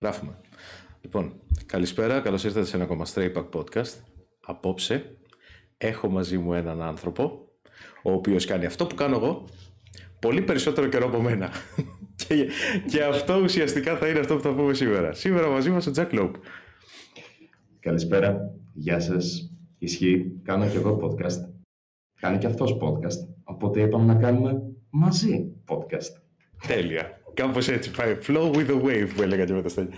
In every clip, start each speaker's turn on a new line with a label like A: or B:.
A: Γράφουμε. Λοιπόν, καλησπέρα, καλώς ήρθατε σε ένα ακόμα Stray Pack Podcast. Απόψε έχω μαζί μου έναν άνθρωπο, ο οποίος κάνει αυτό που κάνω εγώ, πολύ περισσότερο καιρό από μένα. και, και αυτό ουσιαστικά θα είναι αυτό που θα πούμε σήμερα. Σήμερα μαζί μας ο Jack Lope.
B: Καλησπέρα, γεια σας. Ισχύει, κάνω και εγώ podcast. Κάνει και αυτός podcast. Οπότε είπαμε να κάνουμε μαζί podcast.
A: Τέλεια. Κάπως έτσι πάει. Flow with the wave που έλεγα και με το στέλνει.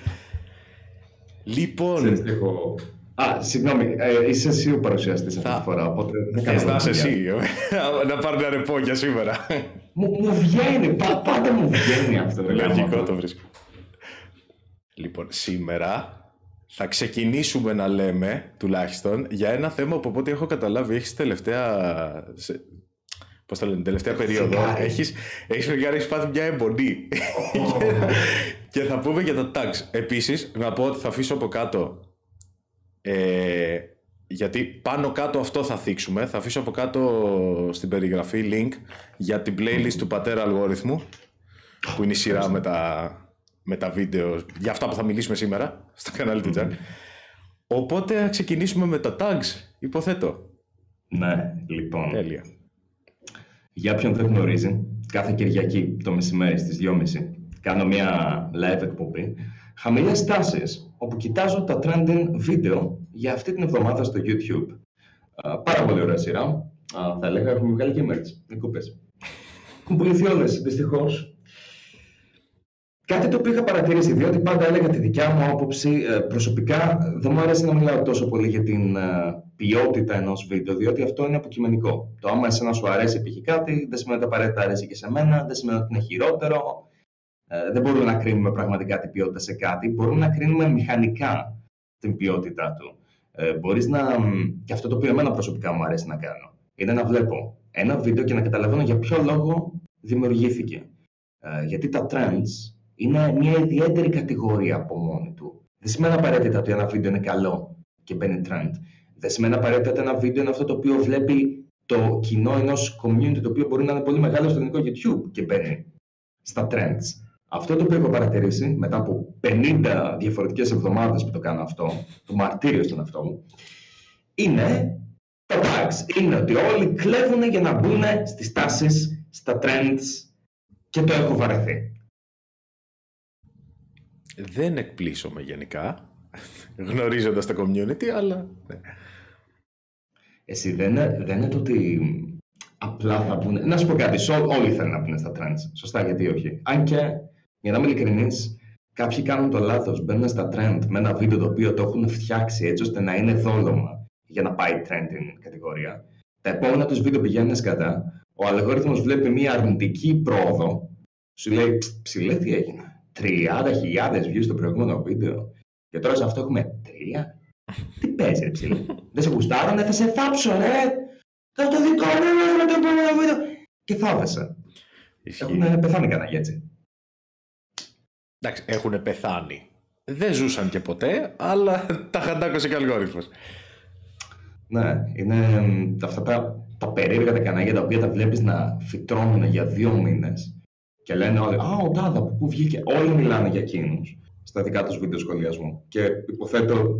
A: Λοιπόν.
B: Ξέρεις τι έχω... Α, συγγνώμη, ε, είσαι εσύ ο παρουσιαστής αυτή τη φορά, οπότε δεν
A: Θες
B: κάνω
A: να είσαι
B: δουλειά.
A: εσύ, ε, να πάρει ένα ρεπό για σήμερα.
B: Μου, μου βγαίνει, πα- πάντα μου βγαίνει αυτό το
A: Λογικό
B: γάμο.
A: το βρίσκω. Λοιπόν, σήμερα θα ξεκινήσουμε να λέμε, τουλάχιστον, για ένα θέμα που από ό,τι έχω καταλάβει έχεις τελευταία... Σε... Πώς το λένε, τελευταία περίοδο.
B: φεγγάρι.
A: Έχεις, έχεις φεγγάρι, έχεις πάθει μια εμπονή. και θα πούμε για τα tags. Επίσης, να πω ότι θα αφήσω από κάτω ε, γιατί πάνω κάτω αυτό θα θίξουμε. Θα αφήσω από κάτω στην περιγραφή link για την playlist του πατέρα αλγόριθμου που είναι η σειρά με τα, με τα βίντεο για αυτά που θα μιλήσουμε σήμερα στο κανάλι του Τζακ. Οπότε θα ξεκινήσουμε με τα tags, υποθέτω.
B: Ναι, λοιπόν.
A: Τέλεια.
B: Για όποιον δεν γνωρίζει, κάθε Κυριακή το μεσημέρι στις 2.30 κάνω μια live εκπομπή χαμηλές τάσεις, όπου κοιτάζω τα trending βίντεο για αυτή την εβδομάδα στο YouTube. Α, πάρα πολύ ωραία σειρά. Α, θα έλεγα έχουμε βγάλει και merch, οι κούπες. Έχουν πουληθεί όλες, δυστυχώς. Κάτι το οποίο είχα παρατηρήσει, διότι πάντα έλεγα τη δικιά μου άποψη, ε, προσωπικά δεν μου αρέσει να μιλάω τόσο πολύ για την ε, ποιότητα ενός βίντεο, διότι αυτό είναι αποκειμενικό. Το άμα εσένα σου αρέσει π.χ. κάτι, δεν σημαίνει ότι απαραίτητα αρέσει και σε μένα, δεν σημαίνει ότι είναι χειρότερο. Ε, δεν μπορούμε να κρίνουμε πραγματικά την ποιότητα σε κάτι, μπορούμε να κρίνουμε μηχανικά την ποιότητά του. Ε, μπορείς να, και αυτό το οποίο εμένα προσωπικά μου αρέσει να κάνω, είναι να βλέπω ένα βίντεο και να καταλαβαίνω για ποιο λόγο δημιουργήθηκε. Ε, γιατί τα trends είναι μια ιδιαίτερη κατηγορία από μόνη του. Δεν σημαίνει απαραίτητα ότι ένα βίντεο είναι καλό και μπαίνει trend. Δεν σημαίνει απαραίτητα ότι ένα βίντεο είναι αυτό το οποίο βλέπει το κοινό ενός community το οποίο μπορεί να είναι πολύ μεγάλο στο ελληνικό YouTube και μπαίνει στα trends. Αυτό το οποίο έχω παρατηρήσει μετά από 50 διαφορετικές εβδομάδες που το κάνω αυτό, το μαρτύριο στον εαυτό μου, είναι τα tags. Είναι ότι όλοι κλέβουν για να μπουν στις τάσεις, στα trends και το έχω βαρεθεί.
A: Δεν εκπλήσωμαι γενικά, γνωρίζοντας το community, αλλά... ναι.
B: Εσύ δεν είναι, δεν είναι το ότι απλά θα μπουν. Να σου πω κάτι, σο- όλοι θέλουν να μπουν στα trends. Σωστά, γιατί όχι. Αν και, για να είμαι ειλικρινής, κάποιοι κάνουν το λάθος. Μπαίνουν στα trend με ένα βίντεο το οποίο το έχουν φτιάξει έτσι ώστε να είναι δόλωμα για να πάει trending κατηγορία. Τα επόμενα τους βίντεο πηγαίνουν σκατά. Ο αλγόριθμος βλέπει μια αρνητική πρόοδο. Σου λέει, «Ψ, ψηλέ τι έγινε. 30.000 views στο προηγούμενο βίντεο. Και τώρα σε αυτό έχουμε 3. Τι παίζει, ρε ψηλέ. Δεν σε γουστάρουνε, θα σε θάψω, ρε. Θα το δικό μου, με το επόμενο βίντεο. Και θάβεσαι.
A: Ισχύει.
B: Έχουν πεθάνει κανένα έτσι.
A: Εντάξει, έχουν πεθάνει. Δεν ζούσαν και ποτέ, αλλά τα χαντάκωσε και ο αλγόριθμος.
B: Ναι, είναι μ, αυτά τα, τα περίεργα τα κανάλια τα οποία τα βλέπεις να φυτρώνουν για δύο μήνες και λένε όλοι «Α, ο Τάδα, από πού βγήκε». Όλοι μιλάνε για εκείνους στα δικά τους βίντεο σχολιασμού. Και υποθέτω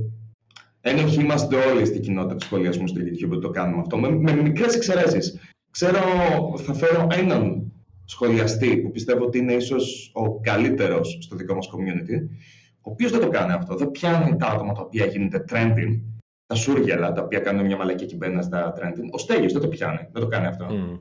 B: ένοχοι είμαστε όλοι στην κοινότητα του σχολιασμού στο YouTube που το κάνουμε αυτό, με, με μικρές εξαιρέσεις. Ξέρω, θα φέρω έναν σχολιαστή που πιστεύω ότι είναι ίσως ο καλύτερος στο δικό μας community, ο οποίος δεν το κάνει αυτό. Δεν πιάνει τα άτομα τα οποία γίνονται trending, τα σούργελα τα οποία κάνουν μια μαλακία και μπαίνουν στα trending. Ο Στέγιος δεν το πιάνει, δεν το κάνει αυτό.
A: Μμ.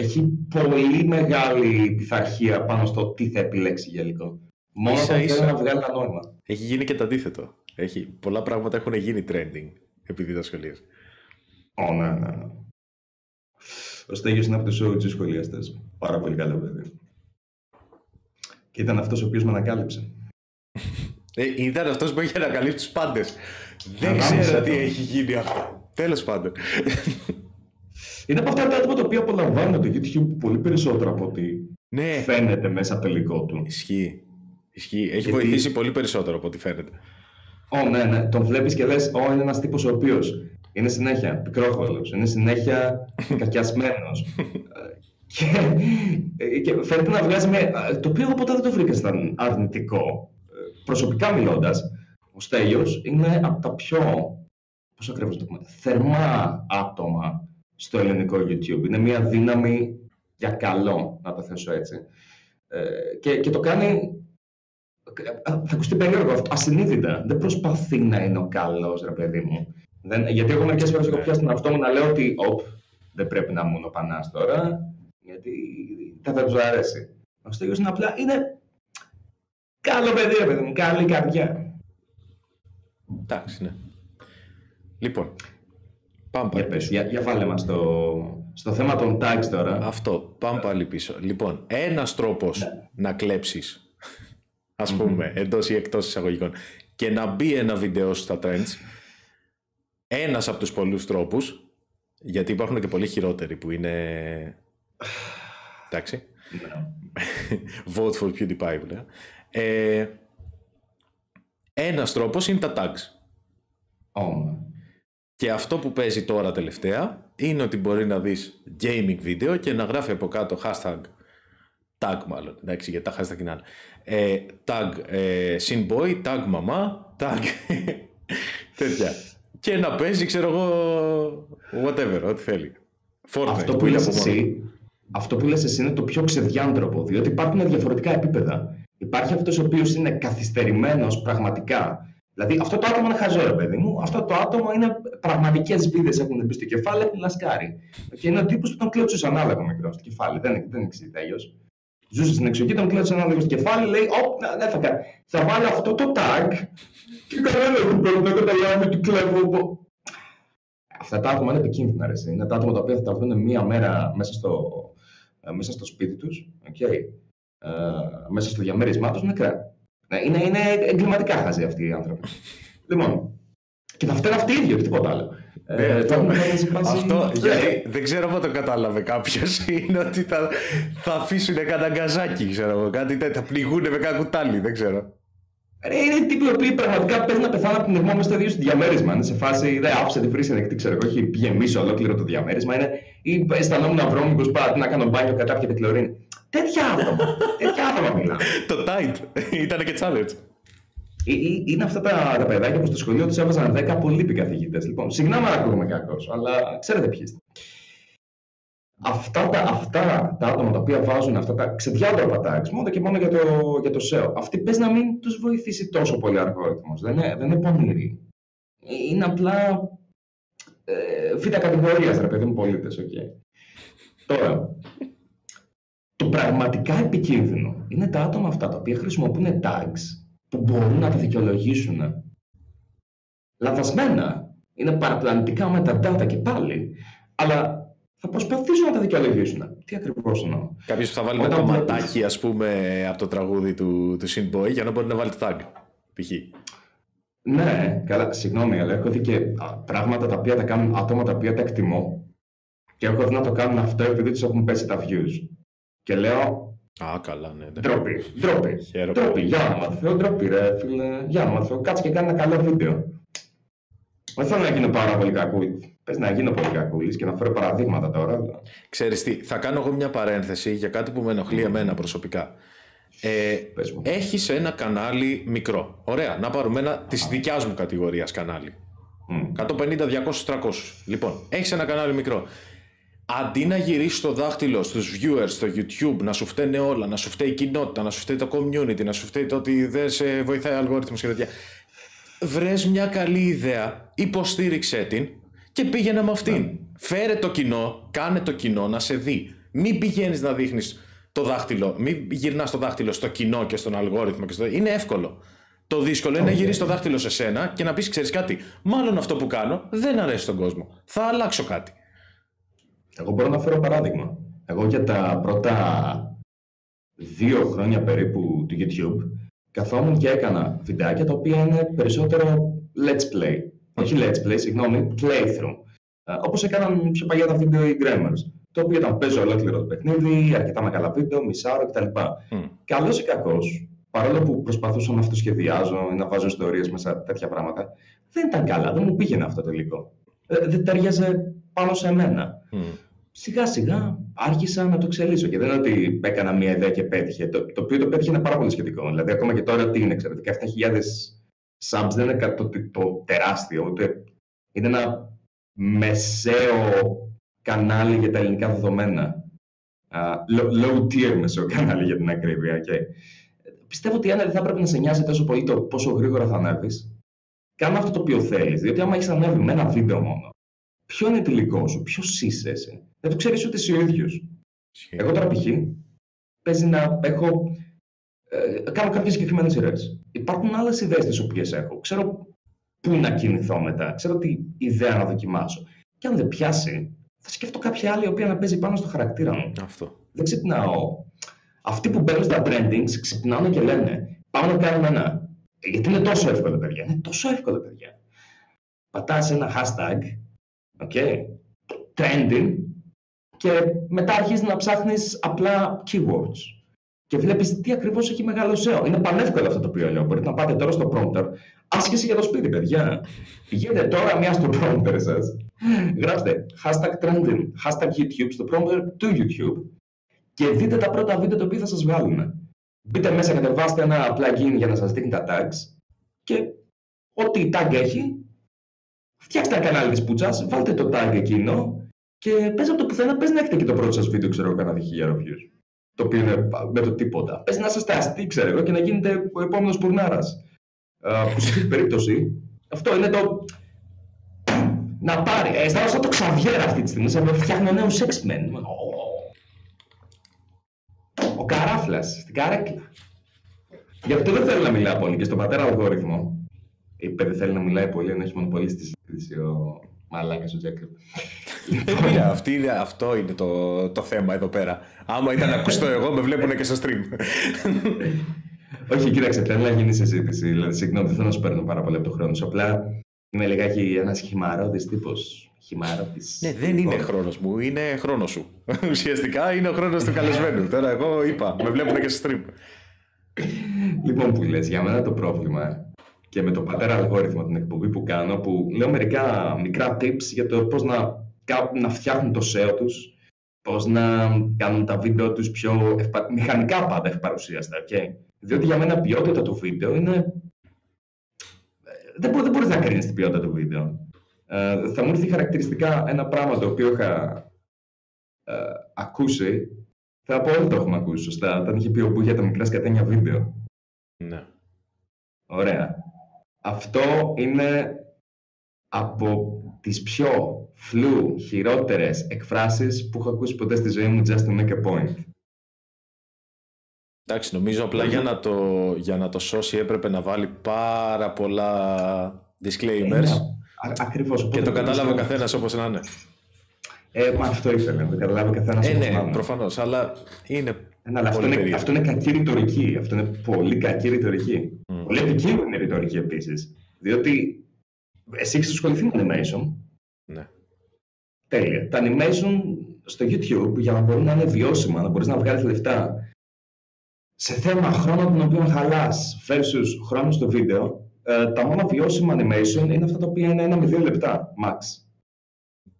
B: Έχει πολύ μεγάλη πειθαρχία πάνω στο τι θα επιλέξει για υλικό. Μόνο
A: Ίσα
B: όταν
A: ίσα.
B: θέλει να βγάλει ένα νόημα.
A: Έχει γίνει και το αντίθετο. Έχει, πολλά πράγματα έχουν γίνει trending επειδή τα σχολείες.
B: Ω, ναι, ναι, ναι. Ο Στέγιος είναι από τους OG σχολιαστές. Πάρα πολύ καλό παιδί. Και ήταν αυτός ο οποίος με ανακάλυψε.
A: Ε, ήταν αυτός που είχε ανακαλύψει τους πάντες. Δεν
B: Ανάμεσα
A: ξέρω τι
B: το.
A: έχει γίνει αυτό. Τέλος πάντων.
B: Είναι από αυτά τα άτομα τα οποία απολαμβάνουν το YouTube πολύ περισσότερο από ό,τι
A: ναι,
B: φαίνεται μέσα από το υλικό του.
A: ισχύει. Ισχύει. Έχει
B: Γιατί-
A: βοηθήσει πολύ περισσότερο από ό,τι φαίνεται.
B: Ω, ναι, ναι. Τον βλέπεις και λες: Ω, είναι ένας τύπος ο οποίος είναι συνέχεια πικρόχολο, είναι συνέχεια κακιασμένος. και, και φαίνεται να βγάζει με. Το οποίο εγώ ποτέ δεν το βρήκα σαν αρνητικό. Ε, προσωπικά μιλώντας, ο Στέλιος είναι από τα πιο, πώς ακριβώς το πούμε, θερμά άτομα στο ελληνικό YouTube. Είναι μια δύναμη για καλό, να το θέσω έτσι. Ε, και, και το κάνει θα ακουστεί περίεργο αυτό, ασυνείδητα. Δεν προσπαθεί να είναι ο καλός, ρε παιδί μου. Δεν, γιατί εγώ μερικές φορές έχω ναι. πιάσει τον εαυτό μου να λέω ότι οπ, δεν πρέπει να ήμουν ο Πανάς τώρα, γιατί θα δεν του αρέσει. Ο Στέγιο είναι απλά είναι καλό παιδί, ρε παιδί μου, καλή καρδιά.
A: Εντάξει, ναι. Λοιπόν, πάμε
B: πάλι πίσω. Για, για βάλε μας στο, στο θέμα των tags τώρα.
A: Αυτό, πάμε πάλι πίσω. Λοιπόν, ένας τρόπος ναι. να κλέψεις, ας πούμε, mm-hmm. εντός ή εκτός εισαγωγικών, και να μπει ένα βίντεο στα trends, ένας από τους πολλούς τρόπους, γιατί υπάρχουν και πολύ χειρότεροι που είναι... Εντάξει. Ναι. Vote for PewDiePie, που ε, ένας τρόπος είναι τα tags. Και αυτό που παίζει τώρα τελευταία είναι ότι μπορεί να δεις gaming βίντεο και να γράφει από κάτω hashtag tag μάλλον, εντάξει, γιατί τα hashtag είναι άλλα. Ε, tag ε, sinboy, tag μαμά, tag τέτοια. Και να παίζει, ξέρω εγώ, whatever, ό,τι θέλει.
B: Fortnite, αυτό που, που λες εσύ, αυτό που λες εσύ είναι το πιο ξεδιάντροπο, διότι υπάρχουν διαφορετικά επίπεδα. Υπάρχει αυτός ο οποίος είναι καθυστερημένος πραγματικά Δηλαδή αυτό το άτομο είναι χαζό, ρε παιδί μου. Αυτό το άτομο είναι πραγματικές βίδε έχουν μπει στο κεφάλι, έχουν λασκάρει. Και είναι ο τύπος που τον κλέψει ανάλογο μικρό στο κεφάλι. Δεν, δεν εξηγεί τέλειω. Ζούσε στην εξοχή, τον κλέψει ανάλογο στο κεφάλι, λέει: Ωπ, δεν ναι, θα κάνει. Θα βάλει αυτό το tag και κανένα δεν πρέπει να καταλάβει τι κλέβω. Αυτά τα άτομα είναι επικίνδυνα. Ρε. Είναι τα άτομα τα οποία θα τα βρουν μία μέρα μέσα στο, ε, μέσα στο σπίτι τους, okay. ε, μέσα στο διαμέρισμά τους νεκρά. Ναι, είναι, είναι εγκληματικά χαζοί αυτοί οι άνθρωποι. λοιπόν, και θα φταίνουν αυτοί οι ίδιοι, όχι τίποτα άλλο.
A: Ναι, ε, αυτό, αυτό γιατί δεν ξέρω αν το κατάλαβε κάποιος, είναι ότι θα, θα αφήσουν κανένα γκαζάκι, ξέρω εγώ. Κάτι τέτοιο, θα πληγούν με κάνα κουτάλι, δεν ξέρω.
B: Ρε, είναι τύποι οι οποίοι πραγματικά παίζουν να πεθάνουν από την ερμό στο ίδιο στο διαμέρισμα. Είναι σε φάση, δεν άφησε τη φρύση ανοιχτή, ξέρω εγώ, έχει γεμίσει ολόκληρο το διαμέρισμα. Είναι, ή αισθανόμουν βρώμικο πάρα να κάνω μπάνιο κατά κάποια κλωρίνη. Τέτοια άτομα. τέτοια άτομα μιλάμε.
A: το tight. Ήταν και challenge.
B: Ε, ε, είναι αυτά τα, τα παιδάκια που στο σχολείο τους έβαζαν 10 πολύ καθηγητέ. Λοιπόν, συγγνώμη αν ακούγομαι κακός, αλλά ξέρετε ποιοι είστε. Αυτά τα, αυτά τα άτομα τα οποία βάζουν αυτά τα ξεδιάτροπα tags μόνο και μόνο για το, για το SEO, αυτοί πες να μην τους βοηθήσει τόσο πολύ ο αλγόριθμος. Δεν είναι, δεν είναι πονηροί. Είναι απλά ε, β' κατηγορίας, ρε παιδί μου, πολίτες. Okay. Τώρα, το πραγματικά επικίνδυνο είναι τα άτομα αυτά τα οποία χρησιμοποιούν tags που μπορούν να τα δικαιολογήσουν. Λαθασμένα. Είναι παραπλανητικά με τα data και πάλι. Αλλά θα προσπαθήσουν να τα δικαιολογήσουν. Τι ακριβώς εννοώ.
A: Κάποιος που θα βάλει ένα κομματάκι, ας πούμε, από το τραγούδι του, του Synboy για να μπορεί να βάλει το tag. Π.χ.
B: Ναι, καλά, συγγνώμη, αλλά έχω δει και πράγματα τα οποία τα κάνουν άτομα τα οποία τα εκτιμώ και έχω δει να το κάνουν αυτό επειδή τους έχουν πέσει τα views. Και λέω.
A: Α, καλά, ναι. ναι.
B: Ντροπή, ντροπή. Ντροπή, για όνομα του Θεού, ντροπή, ρε φίλε. Για όνομα του Θεού, κάτσε και κάνει ένα καλό βίντεο. Δεν θέλω να γίνω πάρα πολύ κακούλη. Πες να γίνω πολύ κακούλης και να φέρω παραδείγματα τώρα.
A: Ξέρεις τι, θα κάνω εγώ μια παρένθεση για κάτι που με ενοχλεί εμένα προσωπικά. Ε, έχεις ένα κανάλι μικρό. Ωραία, να πάρουμε ένα της δικιάς μου κατηγορίας κανάλι. Mm. 150, 200, 300. Λοιπόν, έχεις ένα κανάλι μικρό αντί να γυρίσεις το δάχτυλο στους viewers στο YouTube, να σου φταίνε όλα, να σου φταίει η κοινότητα, να σου φταίει το community, να σου φταίει το ότι δεν σε βοηθάει ο αλγόριθμος και τέτοια. Βρες μια καλή ιδέα, υποστήριξέ την και πήγαινε με αυτήν. Ναι. Φέρε το κοινό, κάνε το κοινό να σε δει. Μην πηγαίνεις να δείχνεις το δάχτυλο, μην γυρνάς το δάχτυλο στο κοινό και στον αλγόριθμο. Και στο... Είναι εύκολο. Το δύσκολο είναι να γυρίσεις το δάχτυλο σε σένα και να πεις: Ξέρεις κάτι, μάλλον αυτό που κάνω δεν αρέσει στον κόσμο. Θα αλλάξω κάτι.
B: Εγώ μπορώ να φέρω παράδειγμα. Εγώ για τα πρώτα δύο χρόνια περίπου του YouTube καθόμουν και έκανα βιντεάκια τα οποία είναι περισσότερο let's play. Όχι let's play, συγγνώμη, playthrough. Όπως έκαναν πιο παλιά τα βίντεο οι Grammars. Το οποίο ήταν παίζω ολόκληρο το παιχνίδι, αρκετά μεγάλα βίντεο, μισάωρο κτλ. Mm. Καλός ή κακός, παρόλο που προσπαθούσα να αυτοσχεδιάζω ή να βάζω ιστορίες μέσα τέτοια πράγματα, δεν ήταν καλά, δεν μου πήγαινε αυτό το υλικό. Ε, δεν ταιριάζε πάνω σε μένα. Mm σιγά σιγά άρχισα να το εξελίσσω. Και δεν είναι ότι έκανα μία ιδέα και πέτυχε. Το, το οποίο το πέτυχε είναι πάρα πολύ σχετικό. Δηλαδή, ακόμα και τώρα τι είναι, ξέρετε, 17.000 subs δεν είναι κάτι το, το τεράστιο, ούτε είναι ένα μεσαίο κανάλι για τα ελληνικά δεδομένα. Uh, low, tier μεσαίο κανάλι για την ακρίβεια. Και πιστεύω ότι αν δεν θα πρέπει να σε νοιάζει τόσο πολύ το πόσο γρήγορα θα ανέβεις. Κάνε αυτό το οποίο θέλεις. Διότι άμα έχεις ανέβει με ένα βίντεο μόνο, ποιο είναι το υλικό σου, ποιος είσαι εσύ; Δεν το ξέρεις ούτε εσύ ο ίδιος. Εγώ τώρα π.χ. παίζει να έχω. Ε, κάνω κάποιες συγκεκριμένες σειρέ. Υπάρχουν άλλες ιδέες τις οποίες έχω. Ξέρω πού να κινηθώ μετά. Ξέρω τι ιδέα να δοκιμάσω. Και αν δεν πιάσει, θα σκέφτω κάποια άλλη η οποία να παίζει πάνω στο χαρακτήρα μου.
A: Αυτό.
B: Δεν ξυπνάω. Αυτοί που μπαίνουν στα trendings ξυπνάνε και λένε Πάμε να κάνουμε ένα. Γιατί είναι τόσο εύκολο, παιδιά. Είναι τόσο εύκολο, παιδιά. Πατάς ένα hashtag, okay, trending, και μετά αρχίζεις να ψάχνεις απλά keywords και βλέπεις τι ακριβώς έχει μεγάλο SEO. Είναι πανεύκολο αυτό το οποίο λέω. Μπορείτε να πάτε τώρα στο prompter. Άσχεση για το σπίτι, παιδιά. Πηγαίνετε τώρα μια στο prompter σας. Γράψτε hashtag trending, hashtag YouTube στο prompter του YouTube και δείτε τα πρώτα βίντεο τα οποία θα σας βγάλουν. Μπείτε μέσα, κατεβάστε ένα plugin για να σας δείχνει τα tags και ό,τι tag έχει, φτιάξτε ένα κανάλι της πούτσα, βάλτε το tag εκείνο και πες από το πουθενά, πες να έχετε και το πρώτο σας βίντεο, ξέρω εγώ, κανένα χιλιάρο views το οποίο είναι με το τίποτα. Πες να είστε αστεί, ξέρω εγώ, και να γίνετε ο επόμενος πουρνάρας. Που σε αυτή την περίπτωση, αυτό είναι το. Να πάρει. Ε, αισθάνομαι σαν το Ξαβιέρα αυτή τη στιγμή, σαν να φτιάχνω νέους X-Men. Ο καράφλας στην καρέκλα. Γι' αυτό δεν θέλω να μιλάω πολύ και στον πατέρα αλγόριθμο. Είπε δεν θέλει να μιλάει πολύ, αν έχει μονοπολίσει τη συζήτηση ο Μαλάκας ο Τζέκερ.
A: Ε, αυτό είναι το, το θέμα εδώ πέρα. Άμα ήταν ακουστό εγώ, με βλέπουν και στο stream.
B: Όχι, κοίταξε, θέλω να γίνει συζήτηση. Δηλαδή, συγγνώμη, δεν θέλω να σου παίρνω πάρα πολύ από το χρόνο σου. Απλά είμαι λιγάκι ένας χυμαρόδη τύπος. Χυμαρόδη.
A: Ναι, δεν είναι χρόνος μου, είναι χρόνος σου. Ουσιαστικά είναι ο χρόνος του καλεσμένου. Τώρα εγώ είπα, με βλέπουν και στο stream.
B: Λοιπόν, που λες, για μένα το πρόβλημα και με το πατέρα αλγόριθμο την εκπομπή που κάνω, που λέω μερικά μικρά tips για το πώς να, να φτιάχνουν το SEO τους, πώς να κάνουν τα βίντεο τους πιο ευπα... μηχανικά πάντα ευπαρουσίαστα, okay? Διότι για μένα η ποιότητα του βίντεο είναι... Δεν, μπο, δεν μπορείς να κρίνεις την ποιότητα του βίντεο. Ε, θα μου έρθει χαρακτηριστικά ένα πράγμα το οποίο είχα ε, ακούσει. Θα πω όλοι το έχουμε ακούσει σωστά. Όταν είχε πει ο Μπού για τα μικρά σκατένια βίντεο.
A: Ναι.
B: Ωραία. Αυτό είναι από τις πιο φλου, χειρότερες εκφράσεις που έχω ακούσει ποτέ στη ζωή μου just to make a point.
A: Εντάξει, νομίζω απλά για να, το, για να το σώσει έπρεπε να βάλει πάρα πολλά disclaimers. Ε,
B: ναι, ακριβώς.
A: Και το κατάλαβε ο καθένας όπως να είναι.
B: Ε, μα αυτό ήθελε, το καταλάβει ο καθένας
A: ε, ναι, προφανώς, αλλά είναι
B: ναι, αλλά αυτό, είναι, αυτό είναι κακή ρητορική. Αυτό είναι πολύ κακή ρητορική. Mm. Πολύ επικίνδυνη ρητορική επίσης. Διότι εσύ έχεις ασχοληθεί με animation.
A: Ναι.
B: Τέλεια. Τα animation στο YouTube για να μπορούν να είναι βιώσιμα, να μπορείς να βγάλεις λεφτά σε θέμα χρόνου τον οποίο χαλάς versus χρόνο στο βίντεο, ε, τα μόνο βιώσιμα animation είναι αυτά τα οποία είναι ένα με δύο λεπτά max.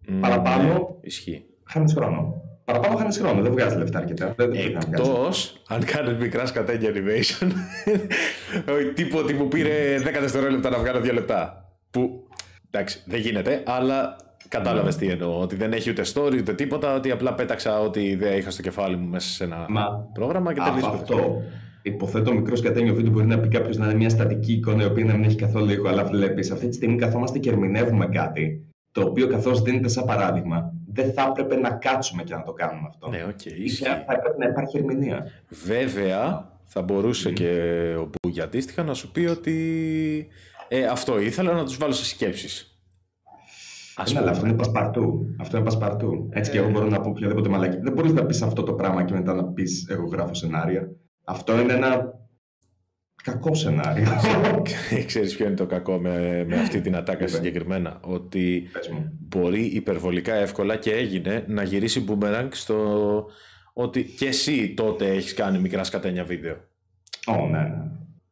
B: Mm, Παραπάνω. Ναι,
A: ισχύει.
B: Χάνεις χρόνο. Παραπάνω χάνεις χρόνο, δεν βγάζει λεφτά αρκετά.
A: Εκτός αν κάνεις μικρά σκατένια animation. τύπο που πήρε 10 δευτερόλεπτα να βγάλω 2 λεπτά. Που εντάξει, δεν γίνεται, αλλά κατάλαβες τι εννοώ. Ότι δεν έχει ούτε story ούτε τίποτα. Ότι απλά πέταξα ό,τι ιδέα είχα στο κεφάλι μου μέσα σε ένα Μα, πρόγραμμα και τελείωσε.
B: Αυτό. Υποθέτω μικρό σκατένιο βίντεο μπορεί να πει κάποιος να είναι μια στατική εικόνα η οποία να μην έχει καθόλου ήχο, αλλά βλέπεις αυτή τη στιγμή καθόμαστε και ερμηνεύουμε κάτι το οποίο καθώς δίνεται σαν παράδειγμα δεν θα έπρεπε να κάτσουμε και να το κάνουμε αυτό.
A: Ναι, okay,
B: θα έπρεπε να υπάρχει ερμηνεία.
A: Βέβαια, θα μπορούσε και ο Μπούγια αντίστοιχα να σου πει ότι ε, αυτό ήθελα να τους βάλω σε σκέψεις.
B: Ας ναι, αλλά αυτό είναι πασπαρτού. Αυτό είναι πασπαρτού. Έτσι ε... και εγώ μπορώ να πω οποιαδήποτε μαλακή. Δεν μπορείς να πεις αυτό το πράγμα και μετά να πεις Εγώ γράφω σενάρια. Αυτό είναι ένα κακό σενάριο.
A: Ξέρεις ποιο είναι το κακό με, με αυτή την ατάκα συγκεκριμένα; Ότι μπορεί υπερβολικά εύκολα και έγινε να γυρίσει boomerang στο ότι και εσύ τότε έχεις κάνει μικρά σκατένια βίντεο.
B: Ω, oh, ναι, ναι.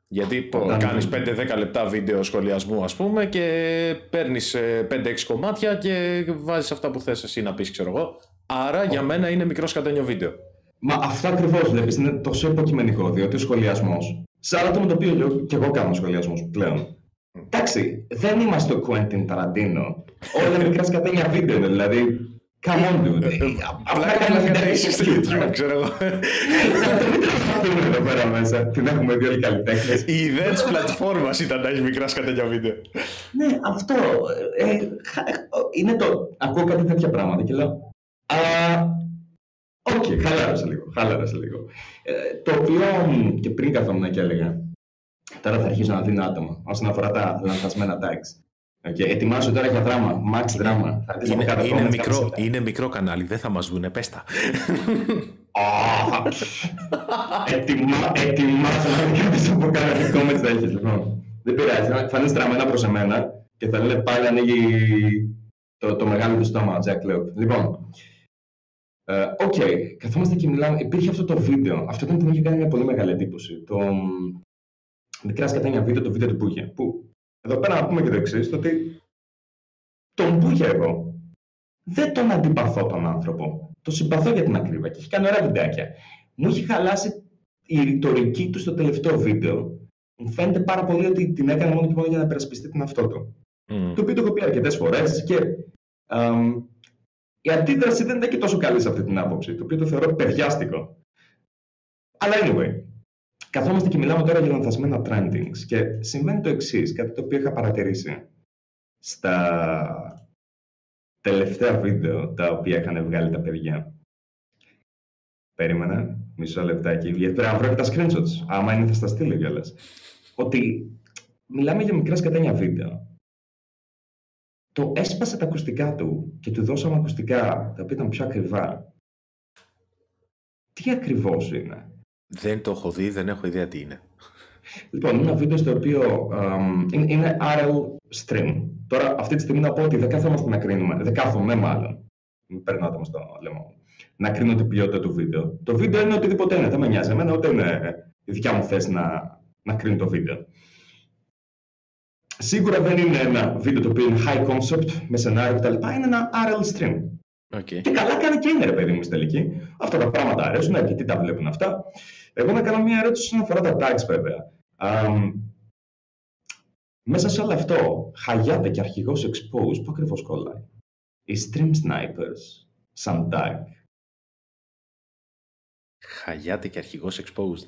A: Γιατί Όταν... κάνεις 5-10 λεπτά βίντεο σχολιασμού ας πούμε και παίρνεις 5-6 ε, κομμάτια και βάζεις αυτά που θες εσύ να πεις ξέρω εγώ Άρα για μένα είναι μικρό σκατένιο βίντεο.
B: Μα αυτό ακριβώς βλέπεις είναι τόσο υποκειμενικό, διότι ο σχολιασμός. Σε άλλο το με το οποίο και εγώ κάνω σχολιασμό πλέον. Εντάξει, δεν είμαστε ο Quentin Tarantino. Όλα μικρά σκατένια βίντεο είναι, δηλαδή. Come on, dude.
A: Ε, απλά κάνεις βιντεάκι στο YouTube, ξέρω εγώ.
B: Δεν εδώ πέρα μέσα. Την έχουμε δει όλοι καλλιτέχνες.
A: Η ιδέα τη πλατφόρμα ήταν να έχεις μικρά σκατένια βίντεο.
B: Ναι, αυτό. Ε, είναι το. Ακούω κάτι τέτοια πράγματα και λέω. Α, OK, okay, χαλάρωσε λίγο. Χαλάρωσε λίγο. Ε, το οποίο και πριν καθόμουν και έλεγα. Τώρα θα αρχίσω να δίνω άτομα όσον αφορά τα λανθασμένα tags. Okay, ετοιμάζω τώρα για δράμα, max δράμα.
A: Είναι, είναι, είναι, μικρό, είναι μικρό κανάλι, δεν θα μας δούνε, πες τα.
B: Ετοιμάζω να δεις κάτι από κανένα comments θα έχεις, λοιπόν. Δεν πειράζει, θα είναι στραμμένα προς εμένα και θα λένε πάλι ανοίγει το, το μεγάλο του στόμα, Jack Lope. Λοιπόν, ε, ok, uh, okay, καθόμαστε και μιλάμε. Υπήρχε αυτό το βίντεο. Αυτό ήταν που μου είχε κάνει μια πολύ μεγάλη εντύπωση. Το μικρά σκατάνια βίντεο, το βίντεο του Μπούγε. Που εδώ πέρα να πούμε και το εξής, το ότι τον Μπούγε εγώ δεν τον αντιπαθώ τον άνθρωπο. Το συμπαθώ για την ακρίβεια και έχει κάνει ωραία βιντεάκια. Μου έχει χαλάσει η ρητορική του στο τελευταίο βίντεο. Μου φαίνεται πάρα πολύ ότι την έκανε μόνο και μόνο για να υπερασπιστεί την αυτό του. Mm. Το οποίο το έχω πει αρκετές φορές και η αντίδραση δεν ήταν και τόσο καλή σε αυτή την άποψη, το οποίο το θεωρώ παιδιάστικο. Αλλά anyway, καθόμαστε και μιλάμε τώρα για λανθασμένα trendings και συμβαίνει το εξής, κάτι το οποίο είχα παρατηρήσει στα τελευταία βίντεο τα οποία είχαν βγάλει τα παιδιά. Περίμενα, μισό λεπτάκι, γιατί πρέπει να βρω και τα screenshots. Άμα είναι θα στα στείλω κιόλας. Ότι μιλάμε για μικρά σκατένια βίντεο το έσπασε τα ακουστικά του και του δώσαμε ακουστικά τα οποία ήταν πιο ακριβά. Τι ακριβώς είναι;
A: Δεν το έχω δει, δεν έχω ιδέα τι είναι.
B: Λοιπόν, είναι ένα βίντεο στο οποίο είναι, είναι RL stream. Τώρα, αυτή τη στιγμή να πω ότι δεν κάθομαστε να κρίνουμε, δεν κάθομαι μάλλον. Μην περνάτε στο λαιμό Να κρίνω την ποιότητα του βίντεο. Το βίντεο είναι οτιδήποτε είναι, δεν με νοιάζει. Εμένα ούτε είναι η δικιά μου θέση να, να κρίνω το βίντεο. Σίγουρα δεν είναι ένα βίντεο το οποίο είναι high concept, με σενάριο κτλ. Είναι ένα RL stream.
A: Okay.
B: Και καλά κάνει και είναι, ρε παιδί μου, στην τελική. Αυτά τα πράγματα αρέσουν, αρκετοί τα βλέπουν αυτά. Εγώ να κάνω μια ερώτηση όσον αφορά τα tags, βέβαια. Um, μέσα σε όλο αυτό, χαγιάται και αρχηγός expose, πού ακριβώς κολλάει; Οι stream snipers, σαν tag.
A: Χαγιάται και αρχηγός exposed.